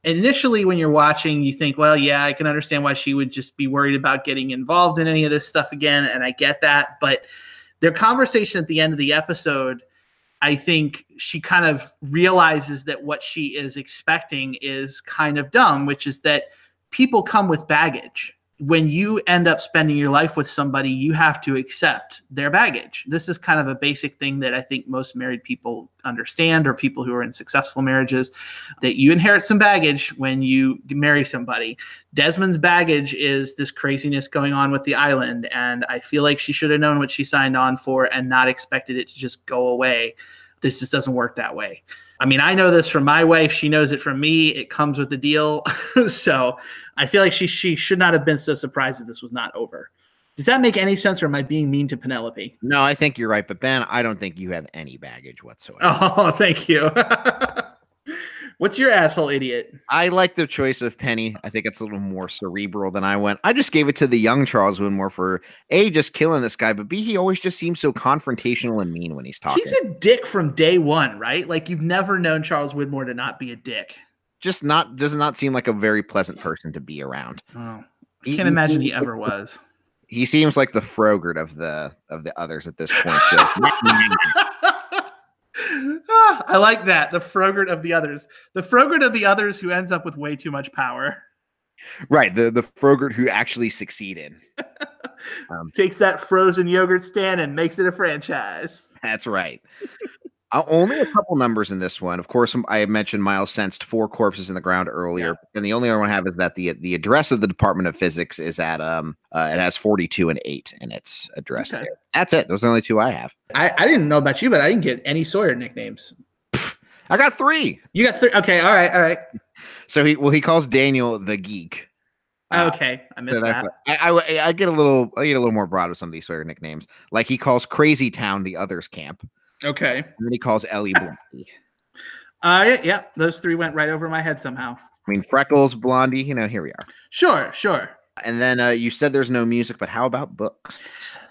Initially, when you're watching, you think, well, yeah, I can understand why she would just be worried about getting involved in any of this stuff again. And I get that. But their conversation at the end of the episode, I think she kind of realizes that what she is expecting is kind of dumb, which is that people come with baggage. When you end up spending your life with somebody, you have to accept their baggage. This is kind of a basic thing that I think most married people understand, or people who are in successful marriages, that you inherit some baggage when you marry somebody. Desmond's baggage is this craziness going on with the island. And I feel like she should have known what she signed on for and not expected it to just go away. This just doesn't work that way. I mean, I know this from my wife. She knows it from me. It comes with the deal. so I feel like she she should not have been so surprised that this was not over. Does that make any sense, or am I being mean to Penelope?
No, I think you're right, but Ben, I don't think you have any baggage whatsoever.
Oh, thank you. What's your asshole idiot?
I like the choice of Penny. I think it's a little more cerebral than I went. I just gave it to the young Charles Widmore for A, just killing this guy, but B, he always just seems so confrontational and mean when he's talking.
He's a dick from day one, right? Like you've never known Charles Widmore to not be a dick.
just not does not seem like a very pleasant person to be around.
Oh, I can't
he-
imagine he ever was.
He seems like the Frogurt of the of the others at this point. Just
Ah, I like that. The Frogurt of the others. The Frogurt of the others who ends up with way too much power.
right, the the Frogurt who actually succeeded. Um,
Takes that frozen yogurt stand and makes it a franchise.
That's right. Uh, only a couple numbers in this one. Of course, I mentioned Miles sensed four corpses in the ground earlier, and the only other one I have is that the the address of the Department of Physics is at um uh, it has forty two and eight in its address
Okay.
there. That's it. Those are the only two I have.
I, I didn't know about you, but I didn't get any Sawyer nicknames.
I got three.
You got three. Okay, all right, all right.
So he well he calls Daniel the geek. Uh,
okay, I missed that.
I, I I get a little I get a little more broad with some of these Sawyer nicknames. Like he calls Crazy Town the others camp,
Okay.
and then he calls Ellie Blondie.
Uh, yeah, yeah, those three went right over my head somehow.
I mean Freckles, Blondie. You know, here we are.
Sure, sure.
And then uh, you said there's no music, but how about books?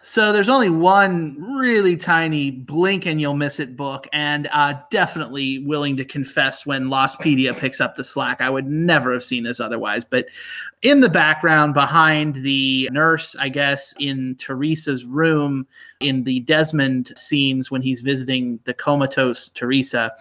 So there's only one really tiny blink and you'll miss it book, and uh, definitely willing to confess when Lostpedia picks up the slack. I would never have seen this otherwise. But in the background, behind the nurse, I guess, in Teresa's room, in the Desmond scenes when he's visiting the comatose Teresa,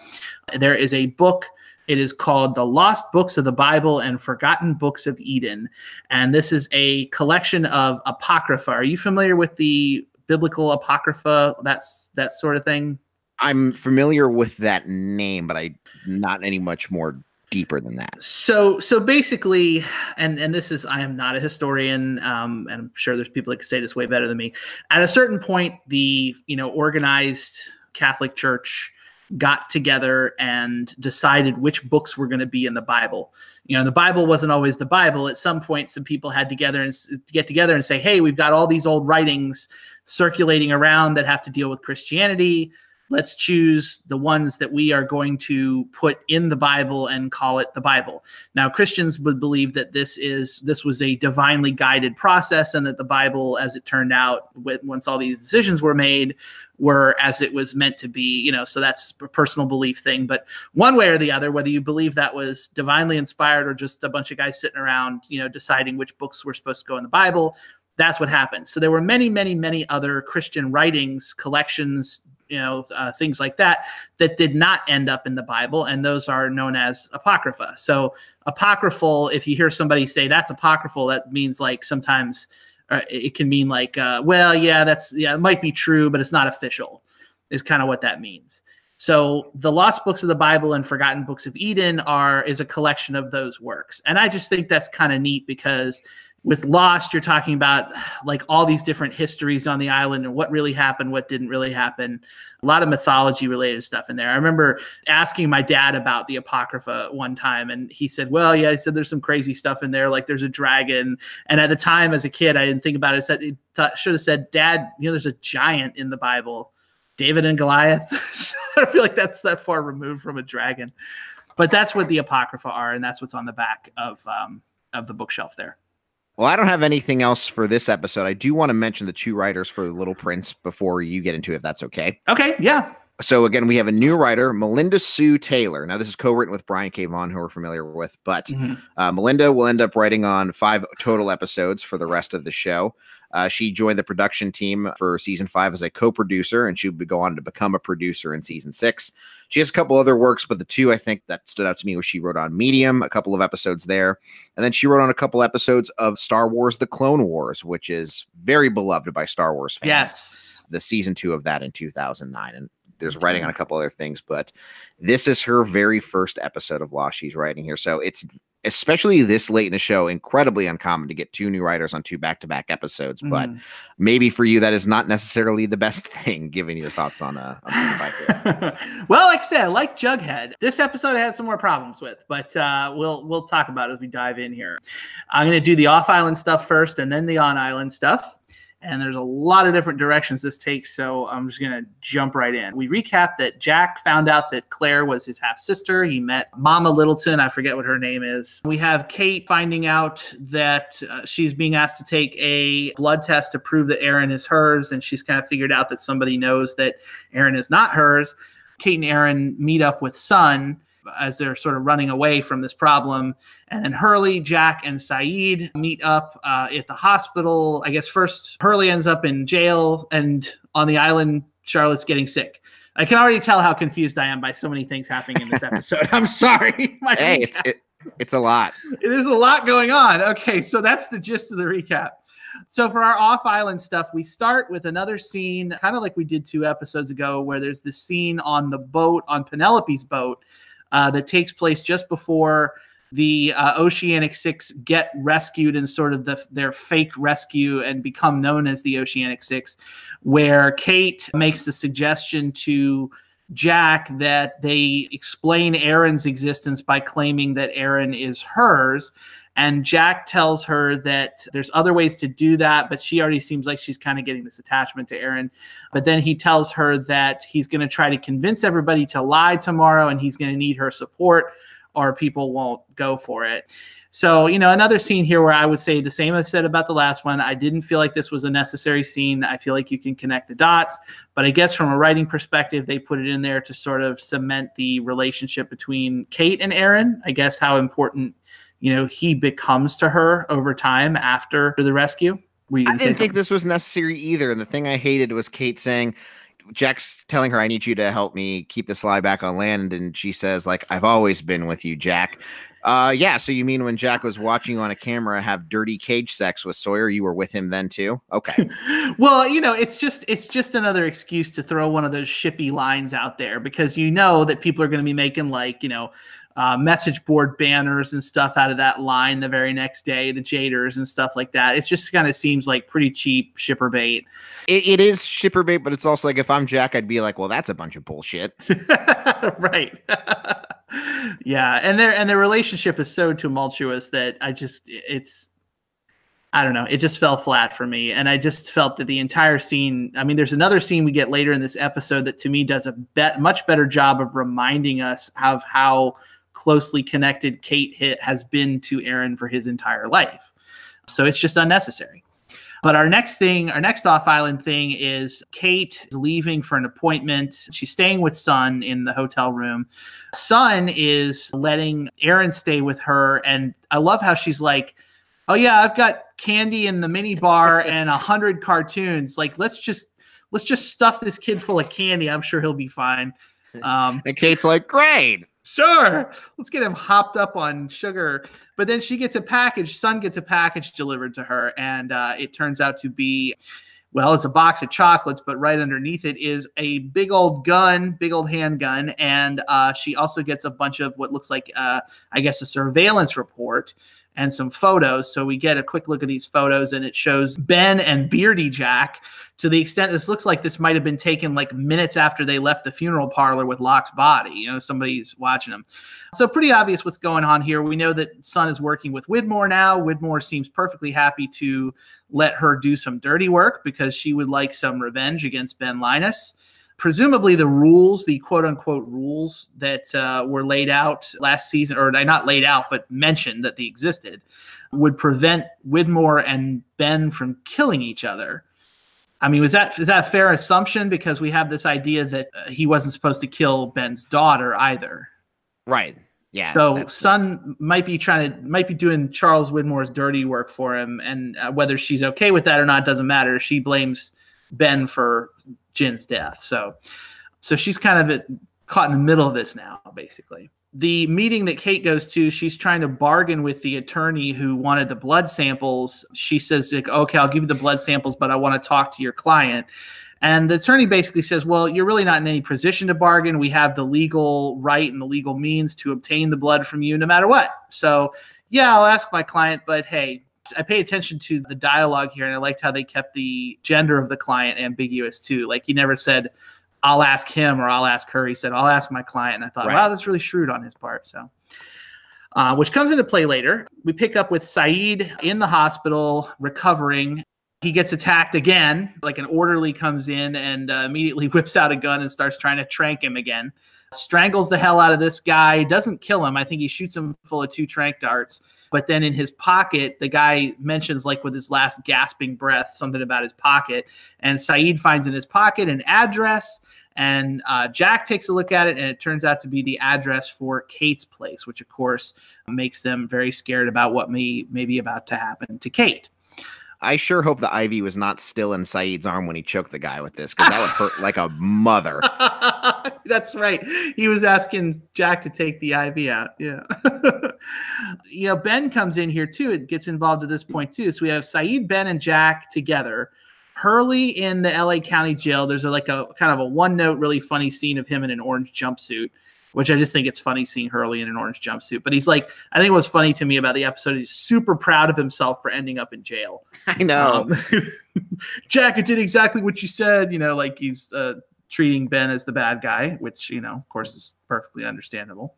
there is a book. It is called The Lost Books of the Bible and Forgotten Books of Eden. And this is a collection of apocrypha. Are you familiar with the biblical apocrypha? That's that sort of thing.
I'm familiar with that name, but I not any much more deeper than that.
So so basically, and and this is I am not a historian, um, and I'm sure there's people that can say this way better than me. At a certain point, the you know organized Catholic Church got together and decided which books were going to be in the Bible. You know, the Bible wasn't always the Bible. At some point, some people had together and get together and say, "Hey, we've got all these old writings circulating around that have to deal with Christianity. Let's choose the ones that we are going to put in the Bible and call it the Bible." Now, Christians would believe that this is this was a divinely guided process, and that the Bible, as it turned out, once all these decisions were made, were as it was meant to be. You know, so that's a personal belief thing. But one way or the other, whether you believe that was divinely inspired or just a bunch of guys sitting around, you know, deciding which books were supposed to go in the Bible, that's what happened. So there were many, many, many other Christian writings, collections, you know, uh, things like that that did not end up in the Bible, and those are known as apocrypha. So apocryphal, if you hear somebody say that's apocryphal, that means like sometimes uh, it can mean like, uh, well, yeah, that's yeah, it might be true, but it's not official. Is kind of what that means. So the lost books of the Bible and forgotten books of Eden are is a collection of those works, and I just think that's kind of neat because with Lost, you're talking about like all these different histories on the island and what really happened, what didn't really happen. A lot of mythology related stuff in there. I remember asking my dad about the Apocrypha one time, and he said, Well, yeah, he said there's some crazy stuff in there, like there's a dragon. And at the time, as a kid, I didn't think about it. I said, thought, should have said, Dad, you know, there's a giant in the Bible, David and Goliath. I feel like that's that far removed from a dragon. But that's what the Apocrypha are, and that's what's on the back of um, of the bookshelf there.
Well, I don't have anything else for this episode. I do want to mention the two writers for The Little Prince before you get into it, if that's okay.
Okay, yeah.
So again, we have a new writer, Melinda Hsu Taylor. Now, this is co-written with Brian K. Vaughan, who we're familiar with, but uh, Melinda will end up writing on five total episodes for the rest of the show. Uh, she joined the production team for season five as a co-producer, and she would go on to become a producer in season six. She has a couple other works, but the two I think that stood out to me was she wrote on Medium, a couple of episodes there, and then she wrote on a couple episodes of Star Wars: The Clone Wars, which is very beloved by Star Wars fans
Yes.
the season two of that in 2009 and there's writing on a couple other things but this is her very first episode of Law she's writing here so it's especially this late in the show incredibly uncommon to get two new writers on two back-to-back episodes but
Mhm.
maybe for you that is not necessarily the best thing given your thoughts on uh on
well, like I said, like Jughead, this episode I had some more problems with, but uh, we'll we'll talk about it as we dive in here. I'm going to do the off-island stuff first, and then the on-island stuff. And there's a lot of different directions this takes, so I'm just going to jump right in. We recap that Jack found out that Claire was his half sister. He met Mama Littleton. I forget what her name is. We have Kate finding out that uh, she's being asked to take a blood test to prove that Aaron is hers, and she's kind of figured out that somebody knows that Aaron is not hers. Kate and Aaron meet up with Sun as they're sort of running away from this problem. And then Hurley, Jack, and Sayid meet up uh, at the hospital. I guess first Hurley ends up in jail, and on the island, Charlotte's getting sick. I can already tell how confused I am by so many things happening in this episode. I'm sorry. My
hey it's it, it's a lot
it is a lot going on. Okay, so that's the gist of the recap. so for our off island stuff, we start with another scene, kind of like we did two episodes ago, where there's this scene on the boat, on Penelope's boat, uh, that takes place just before the uh, Oceanic Six get rescued in sort of the, their fake rescue and become known as the Oceanic Six, where Kate makes the suggestion to Jack that they explain Aaron's existence by claiming that Aaron is hers. And Jack tells her that there's other ways to do that, but she already seems like she's kind of getting this attachment to Aaron. But then he tells her that he's going to try to convince everybody to lie tomorrow and he's going to need her support or people won't go for it. So, you know, another scene here where I would say the same I said about the last one. I didn't feel like this was a necessary scene. I feel like you can connect the dots, but I guess from a writing perspective, they put it in there to sort of cement the relationship between Kate and Aaron. I guess how important, you know, he becomes to her over time after the rescue.
I didn't think this was necessary either. And the thing I hated was Kate saying, Jack's telling her, I need you to help me keep the lie back on land. And she says, like, I've always been with you, Jack. Uh, yeah. So you mean when Jack was watching you on a camera have dirty cage sex with Sawyer, you were with him then too? Okay.
well, you know, it's just it's just another excuse to throw one of those shippy lines out there because you know that people are going to be making like you know uh, message board banners and stuff out of that line the very next day, the Jaters and stuff like that. It just kind of seems like pretty cheap shipper bait.
It, it is shipper bait, but it's also like if I'm Jack, I'd be like, well, that's a bunch of bullshit.
right. yeah, and their and their relationship is so tumultuous that I just it's I don't know. It just fell flat for me. And I just felt that the entire scene, I mean, there's another scene we get later in this episode that to me does a bet, much better job of reminding us of how closely connected Kate hit has been to Aaron for his entire life. So it's just unnecessary. But our next thing, our next off island thing is Kate is leaving for an appointment. She's staying with Sun in the hotel room. Sun is letting Aaron stay with her. And I love how she's like, Oh, yeah, I've got candy in the mini bar and a hundred cartoons. Like, let's just let's just stuff this kid full of candy. I'm sure he'll be fine.
Um, and Kate's like, great
sure, let's get him hopped up on sugar. But then she gets a package, Sun gets a package delivered to her, and uh, it turns out to be, well, it's a box of chocolates, but right underneath it is a big old gun, big old handgun. And uh, she also gets a bunch of what looks like, uh, I guess, a surveillance report and some photos. So we get a quick look at these photos, and it shows Ben and Beardy Jack to the extent this looks like this might have been taken like minutes after they left the funeral parlor with Locke's body. You know, somebody's watching them. So pretty obvious what's going on here. We know that Sun is working with Widmore now. Widmore seems perfectly happy to let her do some dirty work because she would like some revenge against Ben Linus presumably the rules, the quote unquote rules that uh, were laid out last season, or not laid out, but mentioned that they existed, would prevent Widmore and Ben from killing each other. I mean, was that is that a fair assumption? Because we have this idea that uh, he wasn't supposed to kill Ben's daughter either.
Right. Yeah.
So Sun might be trying to might be doing Charles Widmore's dirty work for him, and uh, whether she's okay with that or not doesn't matter. She blames Ben for Jin's death. So, so she's kind of caught in the middle of this now, basically the meeting that Kate goes to, she's trying to bargain with the attorney who wanted the blood samples. She says, like, "Okay, I'll give you the blood samples, but I want to talk to your client." And the attorney basically says, "Well, you're really not in any position to bargain. We have the legal right and the legal means to obtain the blood from you, no matter what. So, yeah, I'll ask my client, but hey." I pay attention to the dialogue here, and I liked how they kept the gender of the client ambiguous too. Like he never said, I'll ask him or I'll ask her. He said, I'll ask my client. And I thought, right. wow, that's really shrewd on his part. So, uh, which comes into play later. We pick up with Sayid in the hospital recovering. He gets attacked again. Like an orderly comes in and uh, immediately whips out a gun and starts trying to trank him again. Strangles the hell out of this guy. Doesn't kill him. I think he shoots him full of two trank darts. But then in his pocket, the guy mentions, like with his last gasping breath, something about his pocket. And Sayid finds in his pocket an address. And uh, Jack takes a look at it, and it turns out to be the address for Kate's place, which of course makes them very scared about what may, may be about to happen to Kate.
I sure hope the IV was not still in Sayid's arm when he choked the guy with this, because that would hurt like a mother.
That's right. He was asking Jack to take the IV out. Yeah. you know, Ben comes in here too. It gets involved at this point too. So we have Sayid, Ben, and Jack together. Hurley in the LA County Jail. There's a, like a kind of a one note, really funny scene of him in an orange jumpsuit which I just think it's funny seeing Hurley in an orange jumpsuit. But he's like, I think what's funny to me about the episode, he's super proud of himself for ending up in jail.
I know.
Um, Jack, it did exactly what you said. You know, like he's uh, treating Ben as the bad guy, which, you know, of course, is perfectly understandable.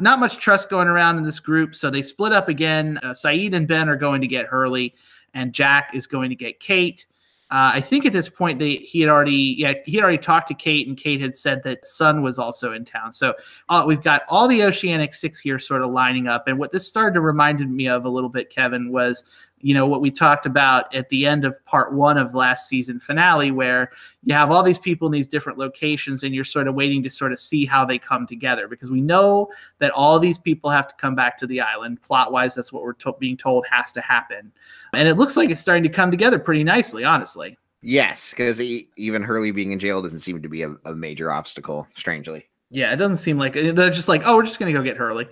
Not much trust going around in this group. So they split up again. Uh, Sayid and Ben are going to get Hurley, and Jack is going to get Kate. Uh, I think at this point they he had already yeah he had already talked to Kate and Kate had said that Sun was also in town. So uh, we've got all the Oceanic Six here sort of lining up. And what this started to remind me of a little bit, Kevin, was you know what we talked about at the end of part one of last season finale where you have all these people in these different locations and you're sort of waiting to sort of see how they come together because we know that all these people have to come back to the island. Plot wise that's what we're to- being told has to happen. And it looks like it's starting to come together pretty nicely honestly.
Yes because even hurley being in jail doesn't seem to be a, a major obstacle strangely.
Yeah it doesn't seem like they're just like oh we're just gonna go get hurley.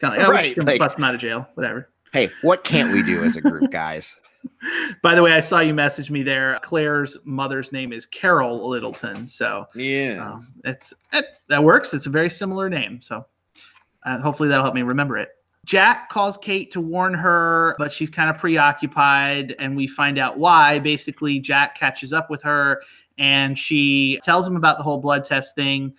Kind of like, oh, right, just gonna like, bust him out of jail whatever
Hey, what can't we do as a group, guys?
By the way, I saw you message me there. Claire's mother's name is Carol Littleton, so
yeah,
um, it's it, that works. It's a very similar name, so uh, hopefully that'll help me remember it. Jack calls Kate to warn her, but she's kind of preoccupied, and we find out why. Basically, Jack catches up with her, and she tells him about the whole blood test thing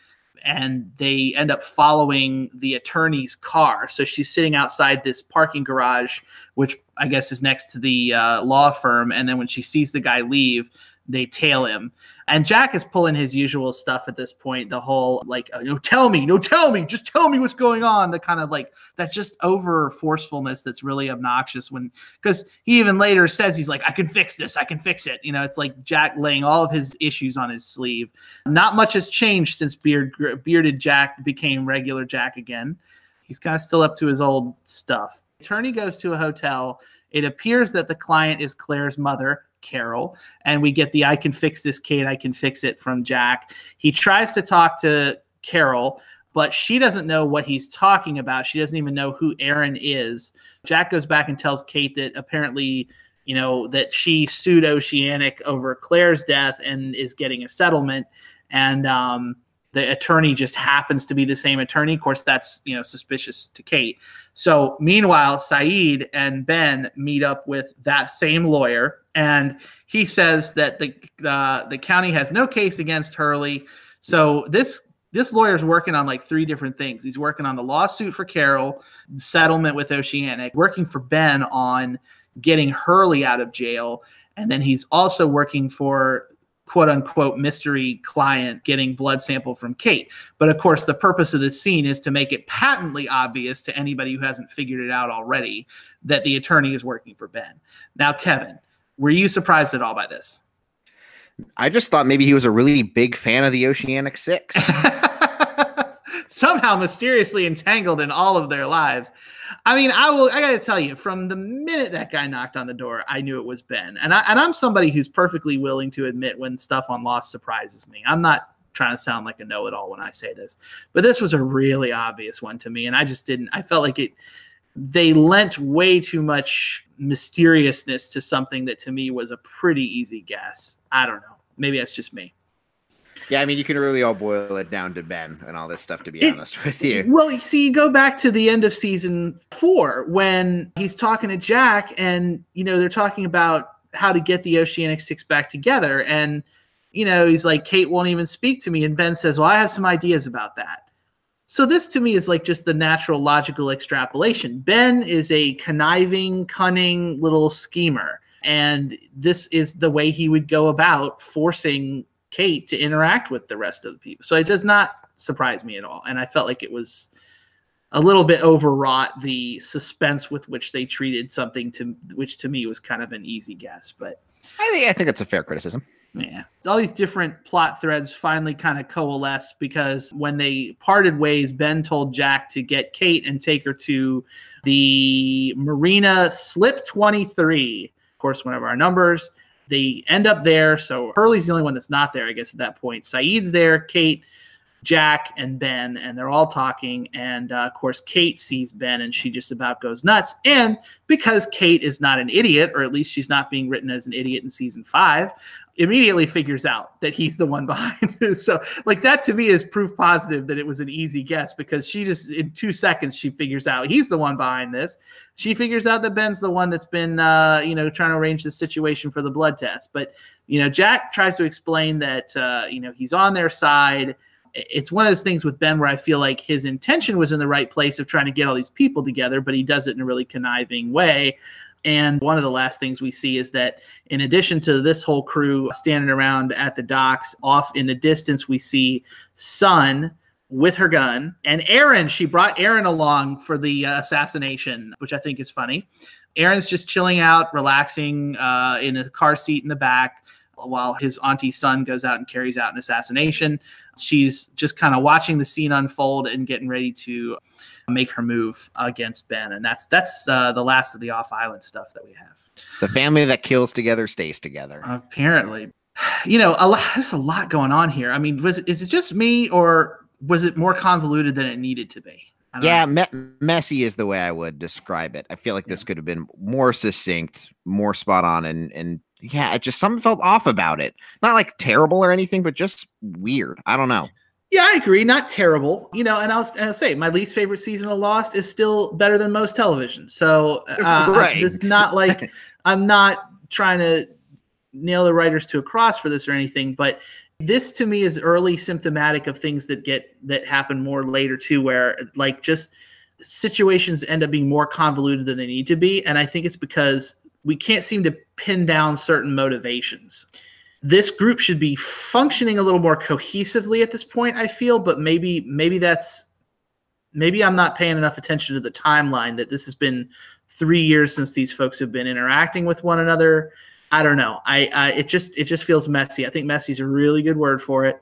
and they end up following the attorney's car. So she's sitting outside this parking garage, which I guess is next to the uh, law firm. And then when she sees the guy leave, they tail him. And Jack is pulling his usual stuff at this point. The whole like, uh, no, tell me, no, tell me, just tell me what's going on. The kind of like that just over forcefulness that's really obnoxious. When because he even later says he's like, I can fix this, I can fix it. You know, it's like Jack laying all of his issues on his sleeve. Not much has changed since beard bearded Jack became regular Jack again. He's kind of still up to his old stuff. Attorney goes to a hotel. It appears that the client is Claire's mother Carol, and we get the I can fix this, Kate, I can fix it from Jack. He tries to talk to Carol, but she doesn't know what he's talking about. She doesn't even know who Aaron is. Jack goes back and tells Kate that apparently, you know, that she sued Oceanic over Claire's death and is getting a settlement. And um, the attorney just happens to be the same attorney. Of course, that's you know suspicious to Kate. So meanwhile, Sayid and Ben meet up with that same lawyer, and he says that the uh, the county has no case against Hurley. So this this lawyer's working on like three different things. He's working on the lawsuit for Carol, settlement with Oceanic, working for Ben on getting Hurley out of jail, and then he's also working for quote unquote mystery client getting blood sample from Kate. But of course, the purpose of this scene is to make it patently obvious to anybody who hasn't figured it out already that the attorney is working for Ben. Now, Kevin, were you surprised at all by this?
I just thought maybe he was a really big fan of the Oceanic Six.
Somehow mysteriously entangled in all of their lives. I mean, I will. I got to tell you, from the minute that guy knocked on the door, I knew it was Ben. And I and I'm somebody who's perfectly willing to admit when stuff on Lost surprises me. I'm not trying to sound like a know-it-all when I say this, but this was a really obvious one to me, and I just didn't. I felt like it. They lent way too much mysteriousness to something that to me was a pretty easy guess. I don't know. Maybe that's just me.
Yeah, I mean, you can really all boil it down to Ben and all this stuff, to be it, honest with you.
Well, you see, you go back to the end of season four when he's talking to Jack, and, you know, they're talking about how to get the Oceanic Six back together. And, you know, he's like, Kate won't even speak to me. And Ben says, Well, I have some ideas about that. So this to me is like just the natural logical extrapolation. Ben is a conniving, cunning little schemer. And this is the way he would go about forcing Kate to interact with the rest of the people. So it does not surprise me at all. And I felt like it was a little bit overwrought the suspense with which they treated something to which to me was kind of an easy guess. But
I think I think it's a fair criticism.
Yeah. All these different plot threads finally kind of coalesce because when they parted ways, Ben told Jack to get Kate and take her to the Marina Slip 23 of course, one of our numbers. They end up there. So Hurley's the only one that's not there, I guess, at that point. Sayid's there, Kate, Jack, and Ben, and they're all talking. And uh, of course, Kate sees Ben and she just about goes nuts. And because Kate is not an idiot, or at least she's not being written as an idiot in season five, immediately figures out that he's the one behind this. So, like, that to me is proof positive that it was an easy guess because she just, in two seconds, she figures out he's the one behind this. She figures out that Ben's the one that's been, uh, you know, trying to arrange the situation for the blood test. But, you know, Jack tries to explain that, uh, you know, he's on their side. It's one of those things with Ben where I feel like his intention was in the right place of trying to get all these people together, but he does it in a really conniving way. And one of the last things we see is that in addition to this whole crew standing around at the docks, off in the distance, we see Sun with her gun and Aaron. She brought Aaron along for the uh, assassination, which I think is funny. Aaron's just chilling out, relaxing uh, in a car seat in the back while his auntie Sun goes out and carries out an assassination. She's just kind of watching the scene unfold and getting ready to make her move against Ben, and that's that's uh, the last of the off island stuff that we have.
The family that kills together stays together.
Apparently, you know, a lot, there's a lot going on here. I mean, was is it just me, or was it more convoluted than it needed to be?
Yeah, me- messy is the way I would describe it. I feel like this could have been more succinct, more spot on, and and yeah, it just something felt off about it. Not like terrible or anything, but just weird. I don't know.
Yeah, I agree. Not terrible, you know. And I'll, and I'll say my least favorite season of Lost is still better than most television. So uh, right. it's not like I'm not trying to nail the writers to a cross for this or anything, but this to me is early symptomatic of things that get that happen more later too, where like just situations end up being more convoluted than they need to be, and I think it's because we can't seem to pin down certain motivations. This group should be functioning a little more cohesively at this point i feel but maybe maybe that's maybe i'm not paying enough attention to the timeline that this has been three years since these folks have been interacting with one another. I don't know. I, I it just it just feels messy. I think messy is a really good word for it.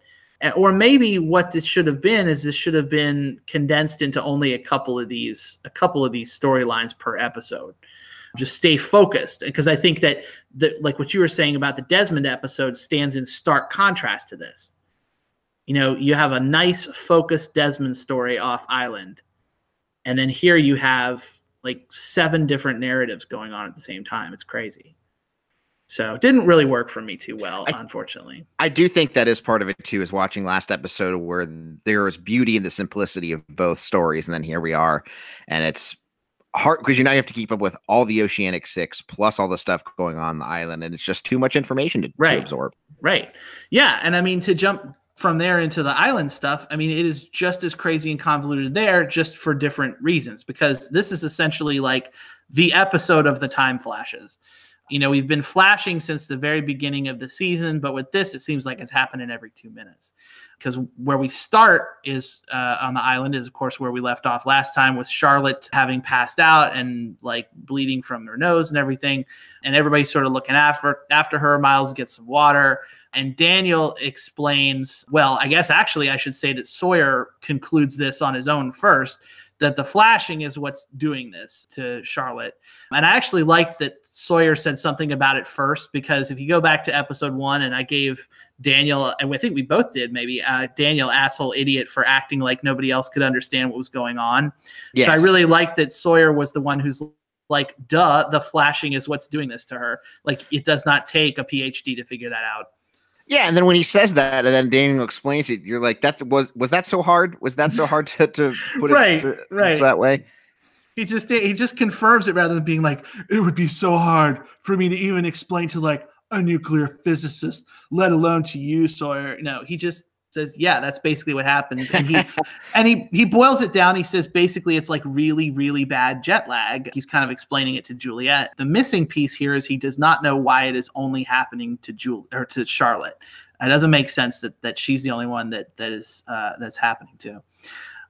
Or maybe what this should have been is this should have been condensed into only a couple of these a couple of these storylines per episode just stay focused because i think that the, like what you were saying about the desmond episode stands in stark contrast to this you know you have a nice focused desmond story off island and then here you have like seven different narratives going on at the same time it's crazy so it didn't really work for me too well, I, unfortunately.
I do think that is part of it too, is watching last episode where there is beauty in the simplicity of both stories. And then here we are. And it's hard because you now you have to keep up with all the Oceanic Six plus all the stuff going on, on the island, and it's just too much information to, right. to absorb.
Right. Yeah, and I mean to jump from there into the island stuff, I mean it is just as crazy and convoluted there, just for different reasons. Because this is essentially like the episode of the time flashes. You know, we've been flashing since the very beginning of the season, but with this, it seems like it's happening every two minutes. Because where we start is uh, on the island is of course where we left off last time with charlotte having passed out and like bleeding from her nose and everything. And everybody's sort of looking after after her. Miles gets some water. And daniel explains well i guess actually i should say that sawyer concludes this on his own first that the flashing is what's doing this to Charlotte. And I actually liked that Sawyer said something about it first because if you go back to episode one, and I gave Daniel, and I think we both did maybe, uh, Daniel, asshole idiot, for acting like nobody else could understand what was going on. Yes. So I really liked that Sawyer was the one who's like, duh, the flashing is what's doing this to her. Like, it does not take a PhD to figure that out.
Yeah, and then when he says that, and then Daniel explains it, you're like, "That was was that so hard? Was that so hard to, to put
right,
it to,
right.
that way?"
He just he just confirms it rather than being like, "It would be so hard for me to even explain to like a nuclear physicist, let alone to you, Sawyer." No, he just says, "Yeah, that's basically what happens." And he and he he boils it down. He says basically it's like really really bad jet lag. He's kind of explaining it to Juliet. The missing piece here is he does not know why it is only happening to Jul or to Charlotte. It doesn't make sense that that she's the only one that that is uh, that's happening to.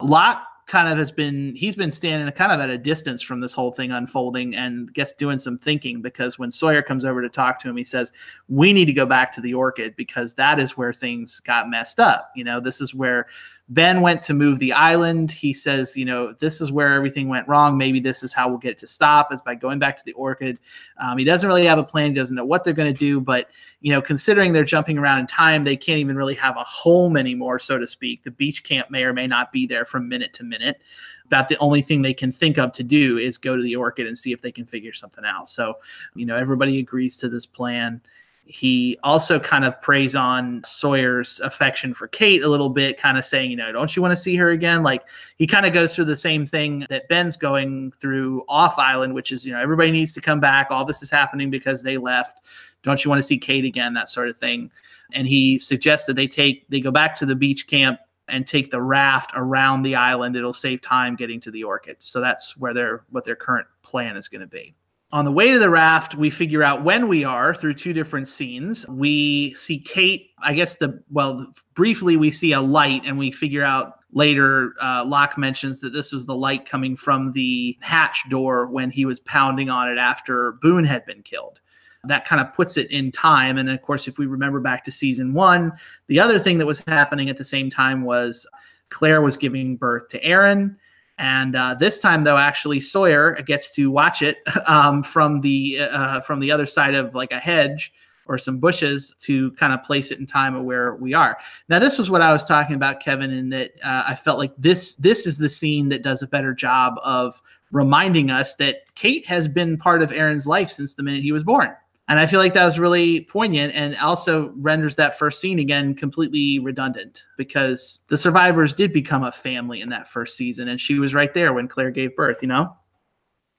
Locke kind of has been he's been standing kind of at a distance from this whole thing unfolding and gets doing some thinking because when Sawyer comes over to talk to him, he says, "We need to go back to the orchid because that is where things got messed up. You know, this is where Ben went to move the island. He says, you know, this is where everything went wrong. Maybe this is how we'll get it to stop is by going back to the orchid. Um, he doesn't really have a plan. He doesn't know what they're going to do. But, you know, considering they're jumping around in time, they can't even really have a home anymore, so to speak. The beach camp may or may not be there from minute to minute. About the only thing they can think of to do is go to the orchid and see if they can figure something out. So, you know, everybody agrees to this plan. He also kind of preys on Sawyer's affection for Kate a little bit, kind of saying, you know, don't you want to see her again? Like he kind of goes through the same thing that Ben's going through off island, which is, you know, everybody needs to come back. All this is happening because they left. Don't you want to see Kate again? That sort of thing. And he suggests that they take, they go back to the beach camp and take the raft around the island. It'll save time getting to the orchid. So that's where their, what their current plan is going to be. On the way to the raft, we figure out when we are through two different scenes. We see Kate, I guess the, well, briefly we see a light and we figure out later, uh, Locke mentions that this was the light coming from the hatch door when he was pounding on it after Boone had been killed. That kind of puts it in time. And of course, if we remember back to season one, the other thing that was happening at the same time was Claire was giving birth to Aaron and uh, this time, though, actually Sawyer gets to watch it um, from the uh, from the other side of like a hedge or some bushes to kind of place it in time of where we are. Now, this is what I was talking about, Kevin, in that uh, I felt like this this is the scene that does a better job of reminding us that Kate has been part of Aaron's life since the minute he was born. And I feel like that was really poignant and also renders that first scene again completely redundant because the survivors did become a family in that first season. And she was right there when Claire gave birth, you know?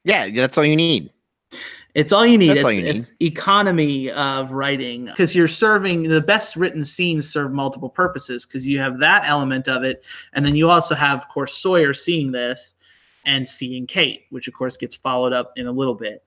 Yeah, that's all you need.
It's all you need.
That's
it's,
all you need.
it's economy of writing because you're serving the best written scenes serve multiple purposes because you have that element of it. And then you also have, of course, Sawyer seeing this and seeing Kate, which of course gets followed up in a little bit.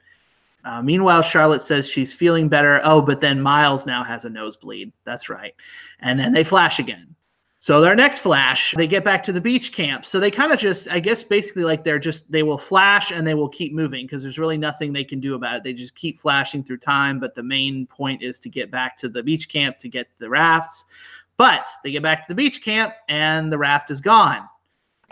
Uh, meanwhile, Charlotte says she's feeling better. Oh, but then Miles now has a nosebleed. That's right. And then they flash again. So their next flash, they get back to the beach camp. So they kind of just, I guess, basically like they're just, they will flash and they will keep moving because there's really nothing they can do about it. They just keep flashing through time. But the main point is to get back to the beach camp to get the rafts. But they get back to the beach camp and the raft is gone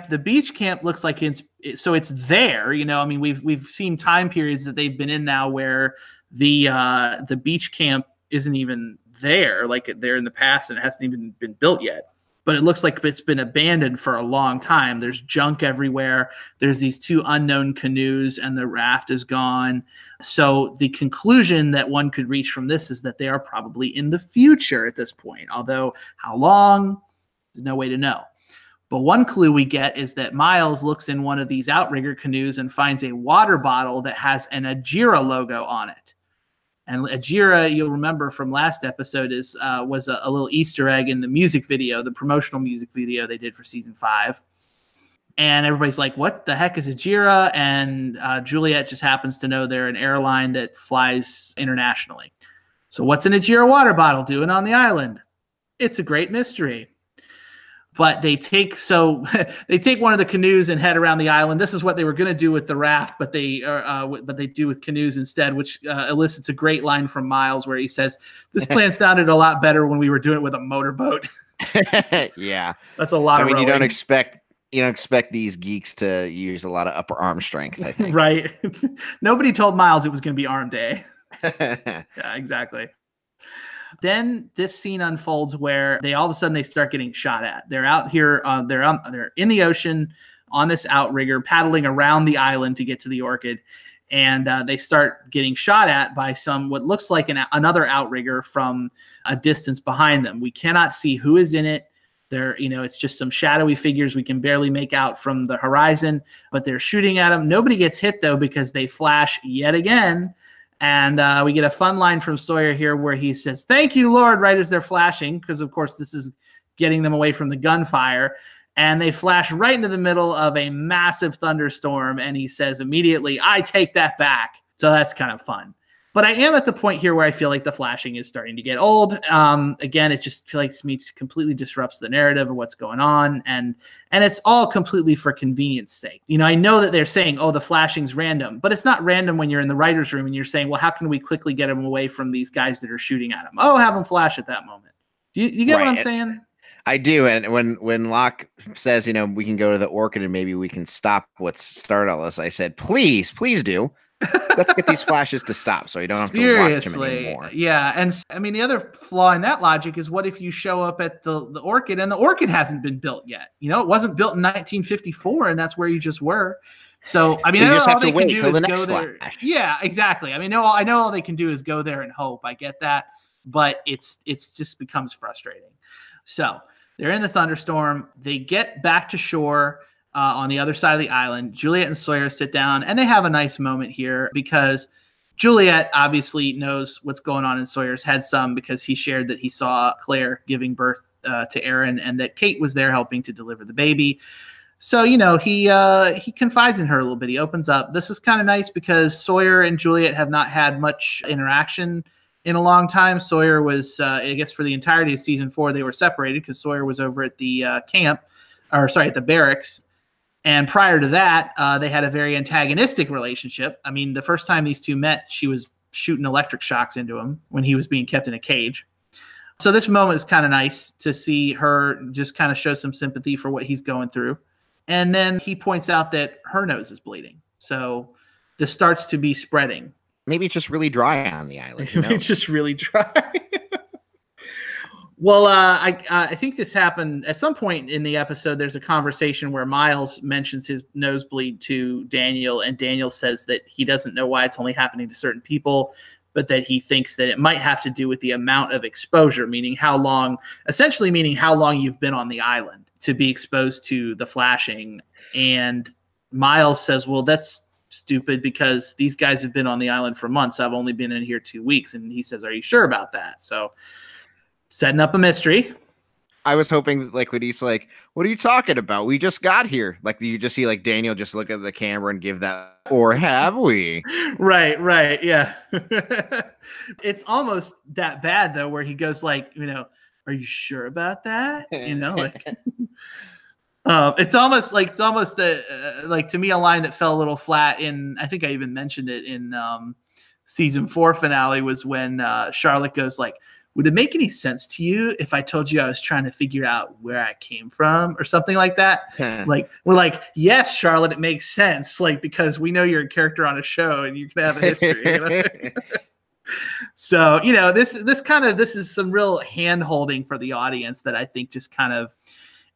the beach camp looks like it's so it's there you know i mean we've we've seen time periods that they've been in now where the uh the beach camp isn't even there like there in the past and it hasn't even been built yet. But it looks like it's been abandoned for a long time. There's junk everywhere. There's these two unknown canoes and the raft is gone. So the conclusion that one could reach from this is that they are probably in the future at this point although how long? There's no way to know but one clue we get is that Miles looks in one of these outrigger canoes and finds a water bottle that has an Ajira logo on it. And Ajira, you'll remember from last episode, is uh, was a, a, little Easter egg in the music video, the promotional music video they did for season five. And everybody's like, "What the heck is Ajira?" And uh, Juliet just happens to know they're an airline that flies internationally. So, what's an Ajira water bottle doing on the island? It's a great mystery but they take so they take one of the canoes and head around the island. This is what they were going to do with the raft, but they uh, uh but they do with canoes instead, which uh, elicits a great line from Miles where he says, "This plan sounded a lot better when we were doing it with a motorboat."
yeah,
that's a lot.
I mean,
rowing.
you don't expect you don't expect these geeks to use a lot of upper arm strength. I think
right. Nobody told Miles it was going to be arm day. yeah, exactly. Then this scene unfolds where they all of a sudden they start getting shot at. They're out here, uh, they're um, they're in the ocean on this outrigger, paddling around the island to get to the orchid, and uh, they start getting shot at by some what looks like an, another outrigger from a distance behind them. We cannot see who is in it. There, you know, it's just some shadowy figures we can barely make out from the horizon, but they're shooting at them. Nobody gets hit though because they flash yet again and uh, we get a fun line from Sawyer here where he says, Thank you, Lord, right as they're flashing, because of course this is getting them away from the gunfire. And they flash right into the middle of a massive thunderstorm. And he says immediately, I take that back. So that's kind of fun. But I am at the point here where I feel like the flashing is starting to get old. Um, again, it just feels like to me it completely disrupts the narrative of what's going on, and and it's all completely for convenience sake. You know, I know that they're saying, "Oh, the flashing's random," but it's not random when you're in the writers' room and you're saying, "Well, how can we quickly get them away from these guys that are shooting at them?" Oh, have them flash at that moment. Do you, you get right. what I'm saying?
I do, and when when Locke says, you know, we can go to the Orchid and maybe we can stop what's started all this, I said, please, please do. Let's get these flashes to stop so you don't have Seriously, to watch them anymore.
Yeah, and I mean the other flaw in that logic is what if you show up at the the Orchid and the Orchid hasn't been built yet? You know, it wasn't built in 1954, and that's where you just were. So I mean, you I just have to wait till the next there. Yeah, exactly. I mean, no, I know all they can do is go there and hope. I get that, but it's it's just becomes frustrating. So they're in the thunderstorm. They get back to shore uh, on the other side of the island. Juliet and Sawyer sit down and they have a nice moment here because Juliet obviously knows what's going on in Sawyer's head some because he shared that he saw Claire giving birth uh, to Aaron and that Kate was there helping to deliver the baby. So you know he uh, he confides in her a little bit. He opens up. This is kind of nice because Sawyer and Juliet have not had much interaction in a long time. Sawyer was, uh, I guess, for the entirety of season four, they were separated because Sawyer was over at the uh, camp, or sorry, at the barracks, and prior to that, uh, they had a very antagonistic relationship. I mean, the first time these two met, she was shooting electric shocks into him when he was being kept in a cage. So this moment is kind of nice to see her just kind of show some sympathy for what he's going through. And then he points out that her nose is bleeding. So this starts to be spreading.
Maybe it's just really dry on the island. You know?
it's just really dry. Well, uh, I uh, I think this happened at some point in the episode. There's a conversation where Miles mentions his nosebleed to Daniel, and Daniel says that he doesn't know why it's only happening to certain people, but that he thinks that it might have to do with the amount of exposure, meaning how long, essentially meaning how long you've been on the island to be exposed to the flashing. And Miles says, "Well, that's stupid because these guys have been on the island for months. I've only been in here two weeks." And he says, "Are you sure about that?" So setting up a mystery.
I was hoping like when he's like, "What are you talking about? We just got here." Like you just see like Daniel just look at the camera and give that, or have we?
right, right, yeah. it's almost that bad though, where he goes like, you know, "Are you sure about that?" You know, like. Um, it's almost like it's almost a, uh, like to me a line that fell a little flat in. I think I even mentioned it in um, season four finale was when uh, Charlotte goes like, would it make any sense to you if I told you I was trying to figure out where I came from or something like that? like, we're like, yes, Charlotte, it makes sense. Like, because we know you're a character on a show and you can have a history. You know? so, you know, this, this kind of, this is some real hand holding for the audience that I think just kind of,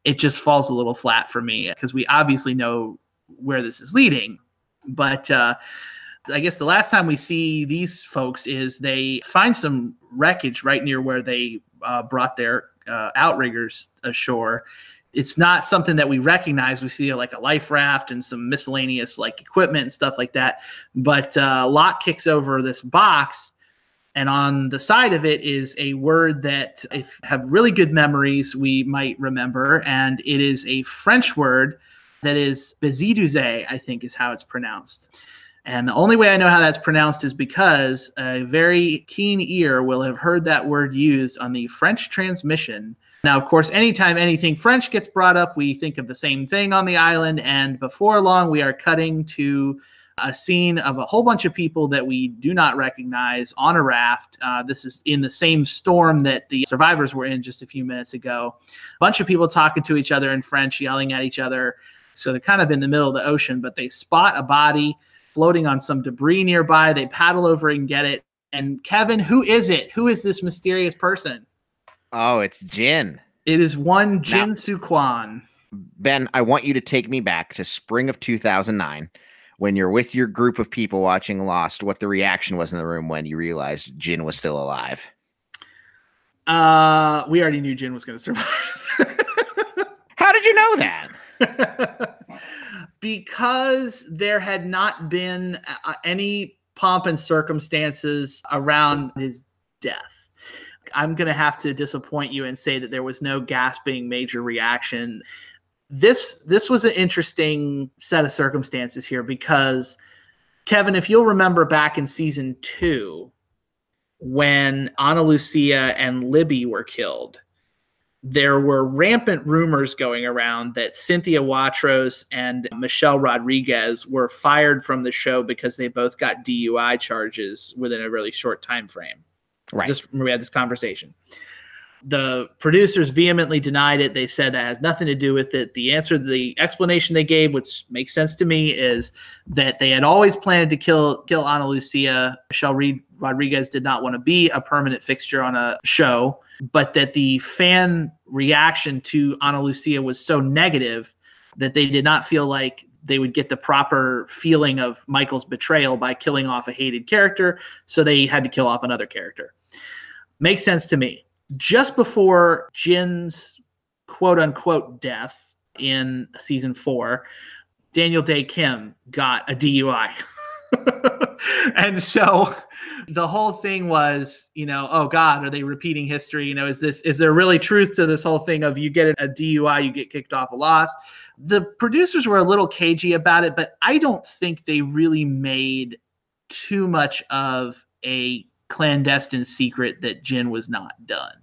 it just falls a little flat for me because we obviously know where this is leading. But, uh, I guess the last time we see these folks is they find some wreckage right near where they uh, brought their uh, outriggers ashore. It's not something that we recognize. We see like a life raft and some miscellaneous like equipment and stuff like that. But uh, kicks over this box, and on the side of it is a word that, if have really good memories, we might remember, and it is a French word that is Besixdouze, I think is how it's pronounced. And the only way I know how that's pronounced is because a very keen ear will have heard that word used on the French transmission. Now, of course, anytime anything French gets brought up, we think of the same thing on the island. And before long, we are cutting to a scene of a whole bunch of people that we do not recognize on a raft. Uh, this is in the same storm that the survivors were in just a few minutes ago. A bunch of people talking to each other in French, yelling at each other. So they're kind of in the middle of the ocean, but they spot a body floating on some debris nearby. They paddle over and get it. And Kevin, who is it? Who is this mysterious person?
Oh, it's Jin.
It is one Jin now, Soo
Ben, I want you to take me back to spring of 2009 when you're with your group of people watching Lost, what the reaction was in the room when you realized Jin was still alive.
Uh, we already knew Jin was going to survive.
How did you know that?
because there had not been uh, any pomp and circumstances around his death. I'm going to have to disappoint you and say that there was no gasping major reaction. This this was an interesting set of circumstances here because Kevin, if you'll remember back in season two, when Ana Lucia and Libby were killed, there were rampant rumors going around that Cynthia Watros and Michelle Rodriguez were fired from the show because they both got DUI charges within a really short time frame.
Right.
Just we had this conversation. The producers vehemently denied it. They said that has nothing to do with it. The answer, the explanation they gave, which makes sense to me, is that they had always planned to kill kill Ana Lucia. Michelle Reed Rodriguez did not want to be a permanent fixture on a show, but that the fan reaction to Ana Lucia was so negative that they did not feel like they would get the proper feeling of Michael's betrayal by killing off a hated character. So they had to kill off another character. Makes sense to me just before Jin's quote unquote death in season four, Daniel Dae Kim got a DUI. and so the whole thing was, you know, oh God, are they repeating history? You know, is this is there really truth to this whole thing of you get a DUI, you get kicked off a loss? The producers were a little cagey about it, but I don't think they really made too much of a clandestine secret that Jin was not done.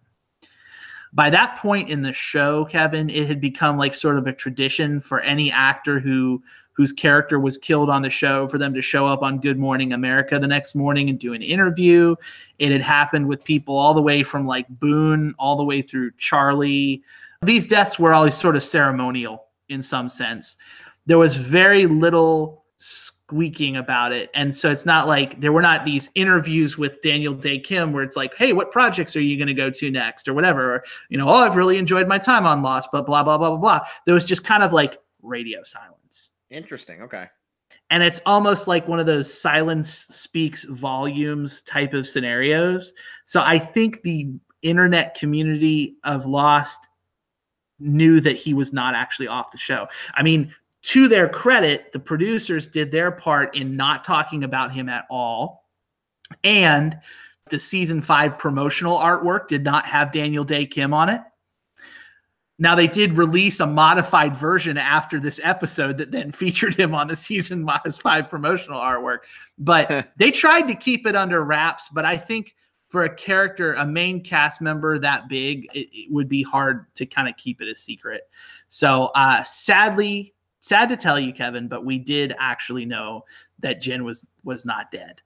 By that point in the show, Kevin, it had become like sort of a tradition for any actor who whose character was killed on the show for them to show up on Good Morning America the next morning and do an interview. It had happened with people all the way from like Boone all the way through Charlie. These deaths were always sort of ceremonial in some sense. There was very little squeaking about it. And so it's not like there were not these interviews with Daniel Dae Kim where it's like, hey, what projects are you going to go to next or whatever? Or, you know, oh, I've really enjoyed my time on Lost, but blah, blah, blah, blah, blah. There was just kind of like radio silence.
Interesting. Okay.
And it's almost like one of those silence speaks volumes type of scenarios. So I think the internet community of Lost knew that he was not actually off the show. I mean, to their credit, the producers did their part in not talking about him at all. And the season five promotional artwork did not have Daniel Dae Kim on it. Now they did release a modified version after this episode that then featured him on the season five promotional artwork, but they tried to keep it under wraps. But I think for a character, a main cast member that big, it, it would be hard to kind of keep it a secret. So uh, sadly, sad to tell you, Kevin, but we did actually know that Jin was was not dead.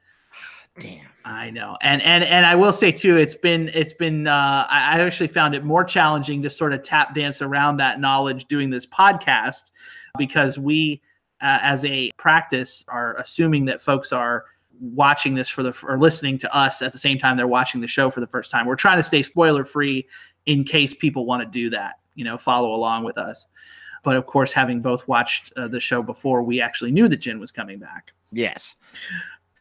Damn.
I know. And and and I will say too, it's been it's been uh I actually found it more challenging to sort of tap dance around that knowledge doing this podcast because we uh, as a practice are assuming that folks are watching this for the or listening to us at the same time they're watching the show for the first time. We're trying to stay spoiler free in case people want to do that, you know, follow along with us. But of course, having both watched uh, the show before, we actually knew that Jin was coming back.
Yes.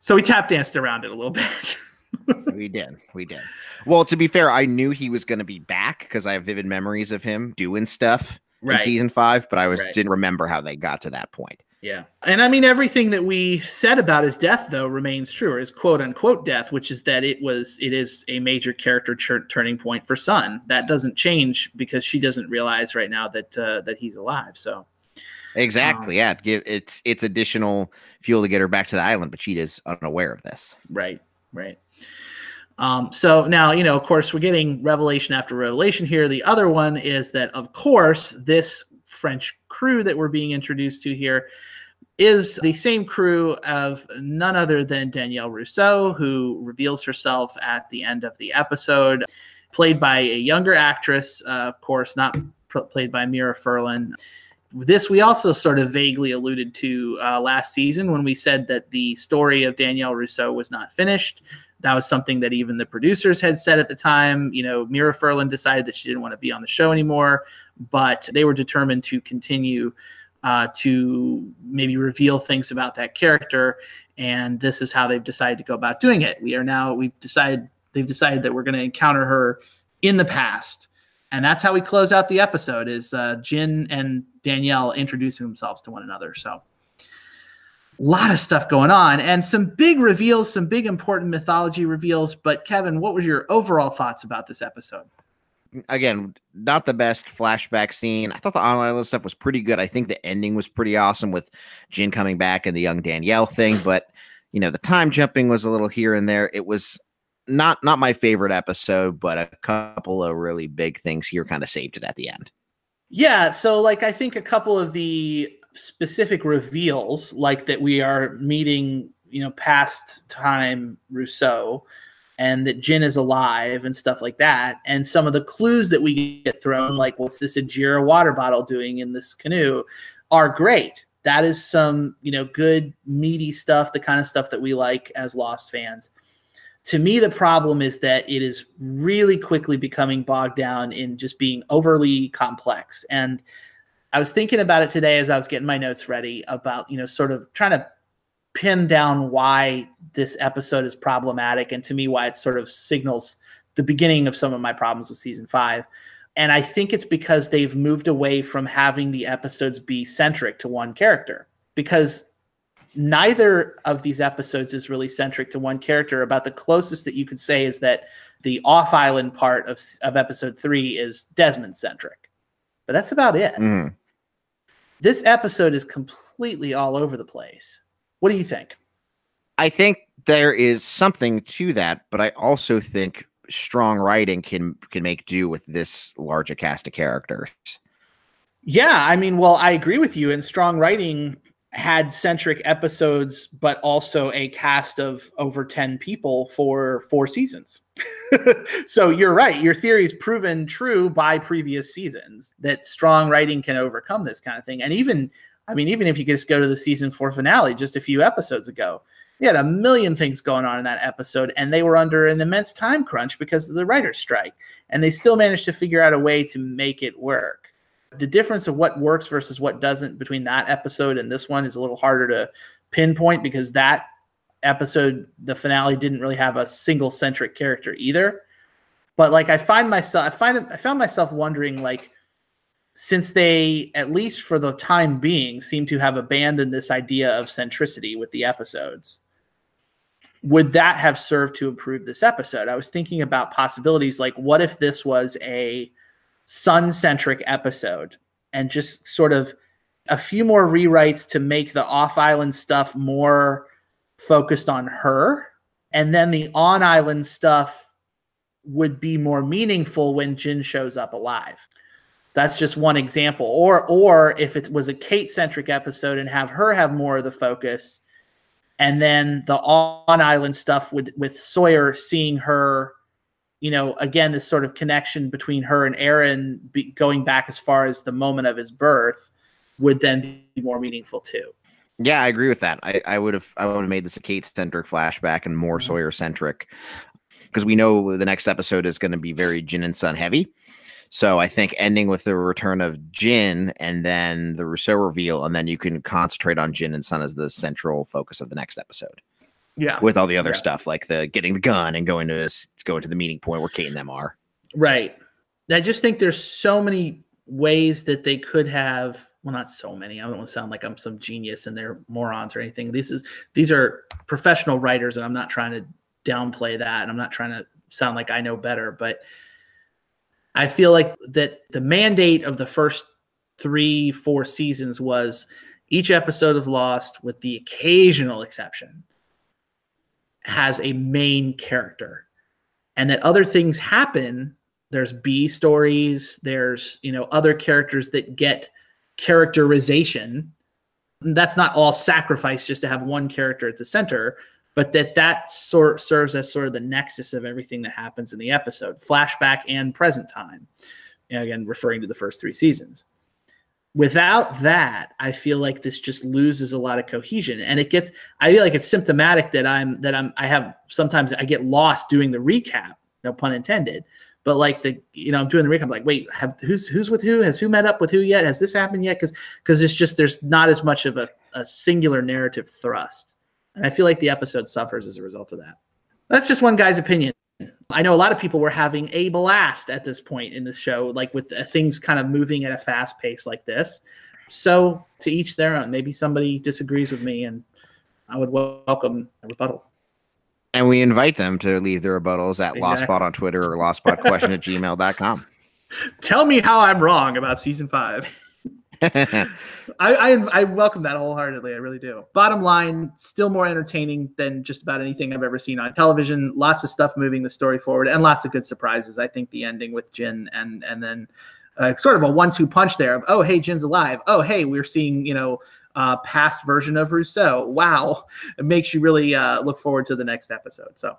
So we tap danced around it a little bit.
we did. We did. Well, to be fair, I knew he was going to be back because I have vivid memories of him doing stuff right. in season five, but I was right. didn't remember how they got to that point.
Yeah. And I mean, everything that we said about his death, though, remains true, or his quote unquote death, which is that it was, it is a major character ch- turning point for Sun. That doesn't change because she doesn't realize right now that, uh, that he's alive. So,
exactly. Um, yeah. It's, it's additional fuel to get her back to the island, but she is unaware of this.
Right. Right. Um, so now, you know, of course, we're getting revelation after revelation here. The other one is that, of course, this French crew that we're being introduced to here is the same crew of none other than Danielle Rousseau, who reveals herself at the end of the episode, played by a younger actress, uh, of course, not pr- played by Mira Furlan. This we also sort of vaguely alluded to uh, last season when we said that the story of Danielle Rousseau was not finished. That was something that even the producers had said at the time. You know, Mira Furlan decided that she didn't want to be on the show anymore, but they were determined to continue uh, to maybe reveal things about that character. And this is how they've decided to go about doing it. We are now, we've decided, they've decided that we're going to encounter her in the past. And that's how we close out the episode is uh, Jin and Danielle introducing themselves to one another. So a lot of stuff going on and some big reveals, some big important mythology reveals. But Kevin, what was your overall thoughts about this episode?
again, not the best flashback scene. I thought the on island stuff was pretty good. I think the ending was pretty awesome with Jin coming back and the young Danielle thing, but you know, the time jumping was a little here and there. It was not not my favorite episode, but a couple of really big things here kind of saved it at the end.
Yeah, so like I think a couple of the specific reveals, like that we are meeting, you know, past time Rousseau, and that Jin is alive and stuff like that, and some of the clues that we get thrown, like what's this Ajira water bottle doing in this canoe, are great. That is some, you know, good meaty stuff, the kind of stuff that we like as Lost fans to me the problem is that it is really quickly becoming bogged down in just being overly complex. And i was thinking about it today as i was getting my notes ready about you know sort of trying to pin down why this episode is problematic and to me why it sort of signals the beginning of some of my problems with season five. And i think it's because they've moved away from having the episodes be centric to one character because neither of these episodes is really centric to one character. About the closest that you could say is that the off island part of, of episode three is Desmond centric, but that's about it.
Mm.
This episode is completely all over the place. What do you think?
I think there is something to that, but I also think strong writing can can make do with this larger cast of characters.
Yeah, I mean, well, I agree with you. And strong writing had centric episodes, but also a cast of over 10 people for four seasons. so you're right. Your theory is proven true by previous seasons that strong writing can overcome this kind of thing. And even, I mean, even if you just go to the season four finale just a few episodes ago, you had a million things going on in that episode, and they were under an immense time crunch because of the writer's strike. And they still managed to figure out a way to make it work the difference of what works versus what doesn't between that episode and this one is a little harder to pinpoint because that episode, the finale, didn't really have a single centric character either. But like I find myself, I find I found myself wondering like since they at least for the time being seem to have abandoned this idea of centricity with the episodes would that have served to improve this episode i was thinking about possibilities like what if this was a sun centric episode and just sort of a few more rewrites to make the off island stuff more focused on her. And then the on island stuff would be more meaningful when Jin shows up alive. That's just one example. Or or if it was a Kate centric episode and have her have more of the focus. And then the on island stuff with with Sawyer seeing her you know, again, this sort of connection between her and Aaron be, going back as far as the moment of his birth would then be more meaningful too.
Yeah, I agree with that. I, I would have I would have made this a Kate centric flashback and more mm-hmm. Sawyer centric because we know the next episode is going to be very Jin and Sun heavy. So I think ending with the return of Jin and then the Rousseau reveal, and then you can concentrate on Jin and Sun as the central focus of the next episode
yeah.
with all the other
yeah.
stuff like the getting the gun and going to going to the meeting point where kate and them are.
Right. I just think there's so many ways that they could have well not so many i don't want to sound like i'm some genius and they're morons or anything. This is these are professional writers and i'm not trying to downplay that and i'm not trying to sound like i know better but i feel like that the mandate of the first three four seasons was each episode of lost with the occasional exception has a main character and that other things happen. There's b stories there's you know other characters that get characterization. That's not all sacrifice just to have one character at the center but that that sort serves as sort of the nexus of everything that happens in the episode flashback and present time. Again referring to the first three seasons without that i feel like this just loses a lot of cohesion. And it gets i feel like it's symptomatic that i'm that i'm i have sometimes i get lost doing the recap no pun intended. But like the you know i'm doing the recap I'm like wait have who's who's with who? Has who met up with who yet? Has this happened yet? Because because it's just there's not as much of a, a singular narrative thrust. And i feel like the episode suffers as a result of that. That's just one guy's opinion I know a lot of people were having a blast at this point in the show, like with uh, things kind of moving at a fast pace like this. So to each their own. Maybe somebody disagrees with me, and I would welcome a rebuttal.
And we invite them to leave their rebuttals at exactly. LostPod on Twitter or LostPodQuestion at gmail.com.
Tell me how I'm wrong about season five. I, I, I welcome that wholeheartedly. I really do. Bottom line, still more entertaining than just about anything I've ever seen on television. Lots of stuff moving the story forward, and lots of good surprises. I think the ending with Jin and and then uh, sort of a one-two punch there of oh hey Jin's alive. Oh hey we're seeing you know uh, past version of Rousseau. Wow, it makes you really uh, look forward to the next episode. So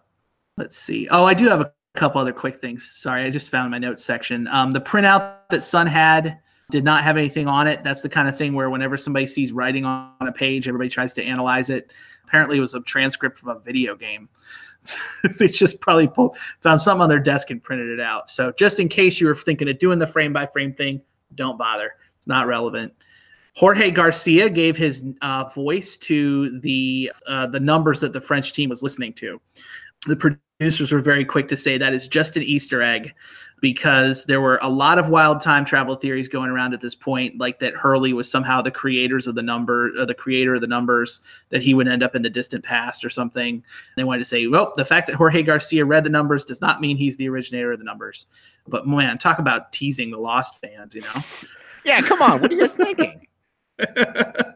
let's see. Oh, I do have a couple other quick things. Sorry, I just found my notes section. Um, the printout that Sun had did not have anything on it. That's the kind of thing where whenever somebody sees writing on a page, everybody tries to analyze it. Apparently, it was a transcript from a video game. they just probably pulled, found something on their desk and printed it out. So, just in case you were thinking of doing the frame by frame thing, don't bother. It's not relevant. Jorge Garcia gave his uh, voice to the uh, the numbers that the French team was listening to. The producers were very quick to say that is just an Easter egg because there were a lot of wild time travel theories going around at this point, like that Hurley was somehow the creators of the number, or the creator of the numbers, that he would end up in the distant past or something. They wanted to say, well, the fact that Jorge Garcia read the numbers does not mean he's the originator of the numbers. But man, talk about teasing the Lost fans, you know?
Yeah, come on. What are you guys thinking?
uh,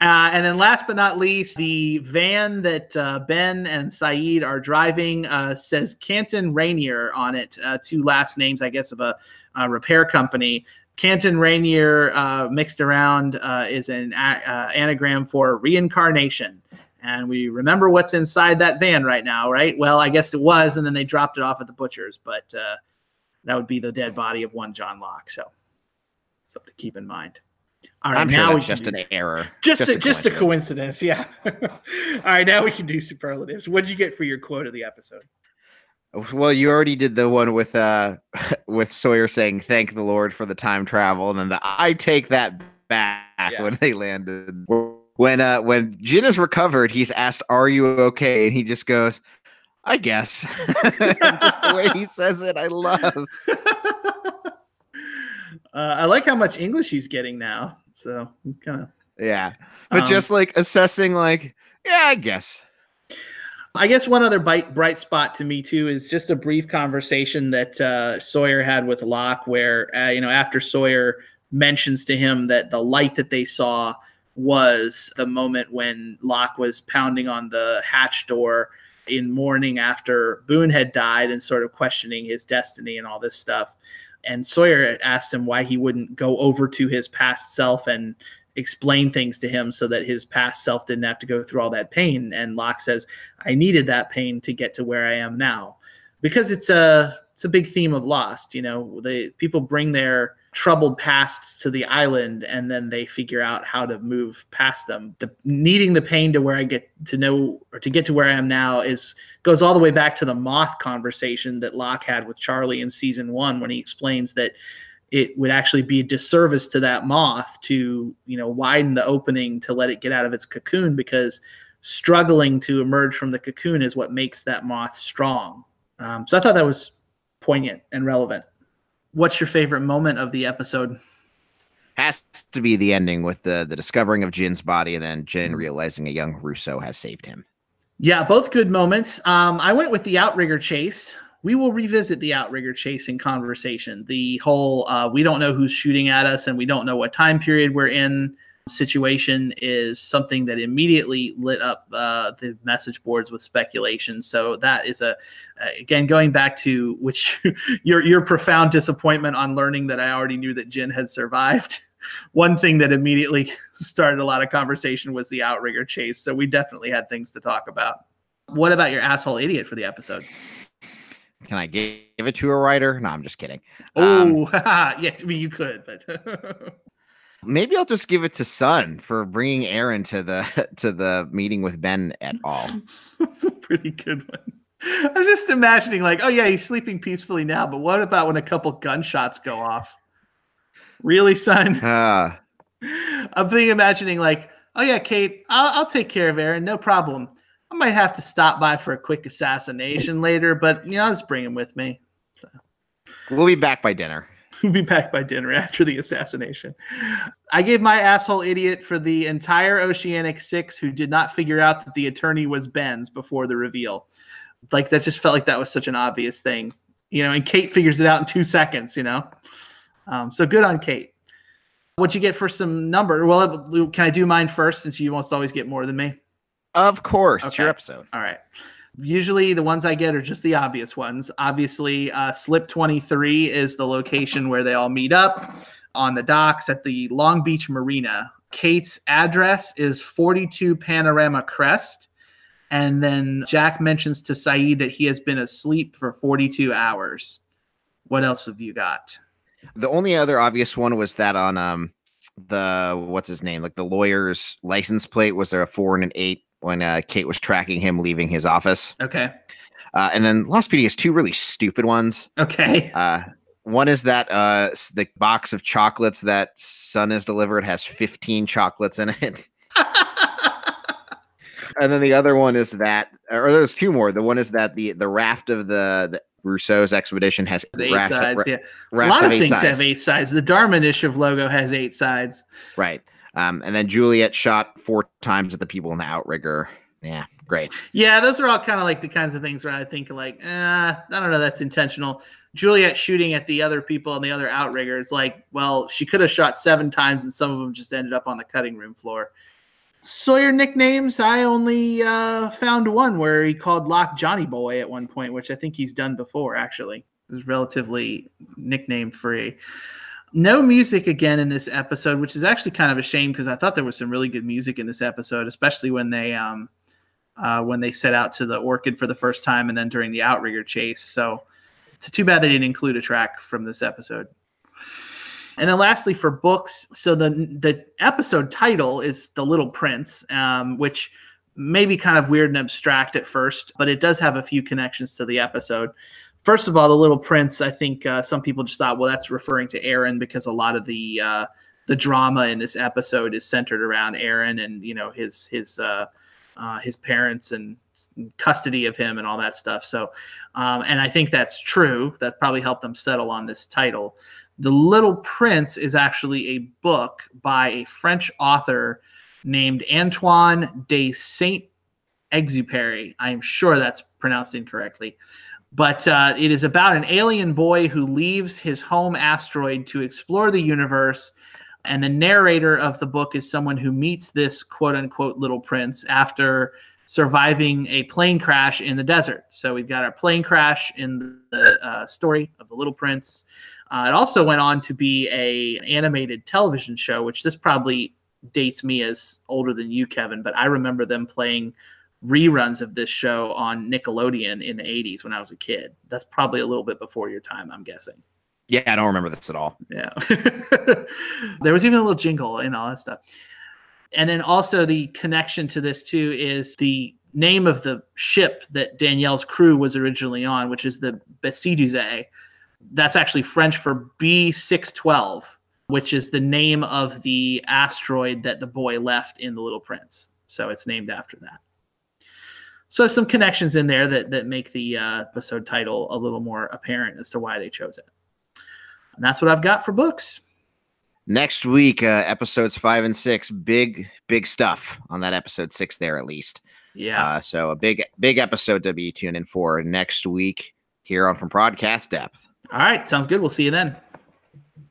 and then last but not least, the van that uh, Ben and Sayid are driving uh, says Canton Rainier on it, uh, two last names, I guess, of a, a repair company. Canton Rainier uh, mixed around uh, is an a- anagram for reincarnation. And we remember what's inside that van right now, right? Well, I guess it was, and then they dropped it off at the butcher's, but that would be the dead body of one John Locke. So something to keep in mind.
All right, I'm now sure that's just an error.
Just, just a, a just a coincidence, yeah. All right, now we can do superlatives. What did you get for your quote of the episode?
Well, you already did the one with uh with Sawyer saying "Thank the Lord for the time travel," and then the "I take that back" yeah. when they landed. When uh when Jin is recovered, he's asked, "Are you okay?" and he just goes, "I guess." just the way he says it, I love.
Uh, I like how much English he's getting now. So he's kind of
yeah, but um, just like assessing, like yeah, I guess.
I guess one other bright bright spot to me too is just a brief conversation that uh, Sawyer had with Locke, where uh, you know after Sawyer mentions to him that the light that they saw was the moment when Locke was pounding on the hatch door in mourning after Boone had died and sort of questioning his destiny and all this stuff and Sawyer asked him why he wouldn't go over to his past self and explain things to him so that his past self didn't have to go through all that pain. And Locke says, I needed that pain to get to where I am now. Because it's a it's a big theme of Lost, you know, the people bring their troubled pasts to the island and then they figure out how to move past them. The needing the pain to where i get to know or to get to where i am now is goes all the way back to the moth conversation that locke had with charlie in season one when he explains that it would actually be a disservice to that moth to you know widen the opening to let it get out of its cocoon because struggling to emerge from the cocoon is what makes that moth strong. Um, so i thought that was poignant and relevant what's your favorite moment of the episode?
Has to be the ending with the the discovering of Jin's body and then Jin realizing a young Rousseau has saved him.
Yeah, both good moments. Um, I went with the outrigger chase. We will revisit the outrigger chase in conversation. The whole uh, we don't know who's shooting at us and we don't know what time period we're in situation is something that immediately lit up uh, the message boards with speculation. So that is a again going back to which your your profound disappointment on learning that I already knew that Jin had survived. One thing that immediately started a lot of conversation was the outrigger chase. So we definitely had things to talk about. What about your asshole idiot for the episode?
Can I give it to a writer? No, I'm just kidding.
Oh, um, yes, I mean you could, but
Maybe I'll just give it to Sun for bringing Aaron to the to the meeting with Ben at all.
That's a pretty good one. I'm just imagining, like, oh yeah, he's sleeping peacefully now, but what about when a couple gunshots go off? Really, Sun? Uh, I'm thinking, imagining, like, oh yeah, Kate, I'll, I'll take care of Aaron, no problem. I might have to stop by for a quick assassination later, but you know, I'll just bring him with me. So.
We'll be back by dinner.
be back by dinner after the assassination. I gave my asshole idiot for the entire Oceanic Six who did not figure out that the attorney was Ben's before the reveal. Like that just felt like that was such an obvious thing. you know, and Kate figures it out in two seconds, you know. Um, so good on Kate. What'd you get for some number? Well, can I do mine first since you almost always get more than me?
Of course, it's your episode.
All right. Usually the ones I get are just the obvious ones. Obviously, uh, Slip 23 is the location where they all meet up on the docks at the Long Beach Marina. Kate's address is 42 Panorama Crest. And then Jack mentions to Sayid that he has been asleep for 42 hours. What else have you got?
The only other obvious one was that on um the what's his name, like the lawyer's license plate was there a four and an eight when uh, Kate was tracking him leaving his office.
Okay.
Uh, and then Lostpedia has two really stupid ones.
Okay.
Uh, one is that uh, the box of chocolates that Sun has delivered has 15 chocolates in it. And then the other one is that, or there's two more. The one is that the the raft of the, the Rousseau's expedition has
eight
rafts,
sides.
ra-
yeah. A lot of
eight
things
sides.
have eight sides. The Dharma Initiative logo has eight sides.
Right. Um, and then Juliet shot four times at the people in the outrigger. Yeah, great.
Yeah, those are all kind of like the kinds of things where I think like, eh, I don't know, that's intentional. Juliet shooting at the other people on the other outrigger. It's like, well, she could have shot seven times, and some of them just ended up on the cutting room floor. Sawyer nicknames. I only uh, found one where he called Locke Johnny Boy at one point, which I think he's done before. Actually, it was relatively nickname free. No music again in this episode, which is actually kind of a shame because I thought there was some really good music in this episode, especially when they um, uh, when they set out to the Orchid for the first time, and then during the Outrigger chase. So it's too bad they didn't include a track from this episode. And then lastly, for books, so the the episode title is The Little Prince, um, which may be kind of weird and abstract at first, but it does have a few connections to the episode. First of all, The Little Prince, I think uh, some people just thought, well, that's referring to Aaron because a lot of the uh, the drama in this episode is centered around Aaron and you know his his uh, uh, his parents and custody of him and all that stuff. So, um, and I think that's true. That probably helped them settle on this title. The Little Prince is actually a book by a French author named Antoine de Saint Exupéry. I am sure that's pronounced incorrectly. But uh, it is about an alien boy who leaves his home asteroid to explore the universe. And the narrator of the book is someone who meets this quote unquote little prince after surviving a plane crash in the desert. So we've got our plane crash in the uh, story of the little prince. Uh, it also went on to be a animated television show, which this probably dates me as older than you, Kevin, but I remember them playing reruns of this show on Nickelodeon in the 80s when I was a kid. That's probably a little bit before your time, I'm guessing.
Yeah, I don't remember this at all.
Yeah. there was even a little jingle and all that stuff. And then also the connection to this too is the name of the ship that Danielle's crew was originally on, which is the Besixdouze. That's actually French for B612, which is the name of the asteroid that the boy left in The Little Prince. So it's named after that. So some connections in there that that make the uh, episode title a little more apparent as to why they chose it. And that's what I've got for books.
Next week, uh, episodes five and six, big, big stuff on that episode six there at least.
Yeah.
Uh, so a big, big episode to be tuning in for next week here on From Broadcast Depth.
All right. Sounds good. We'll see you then.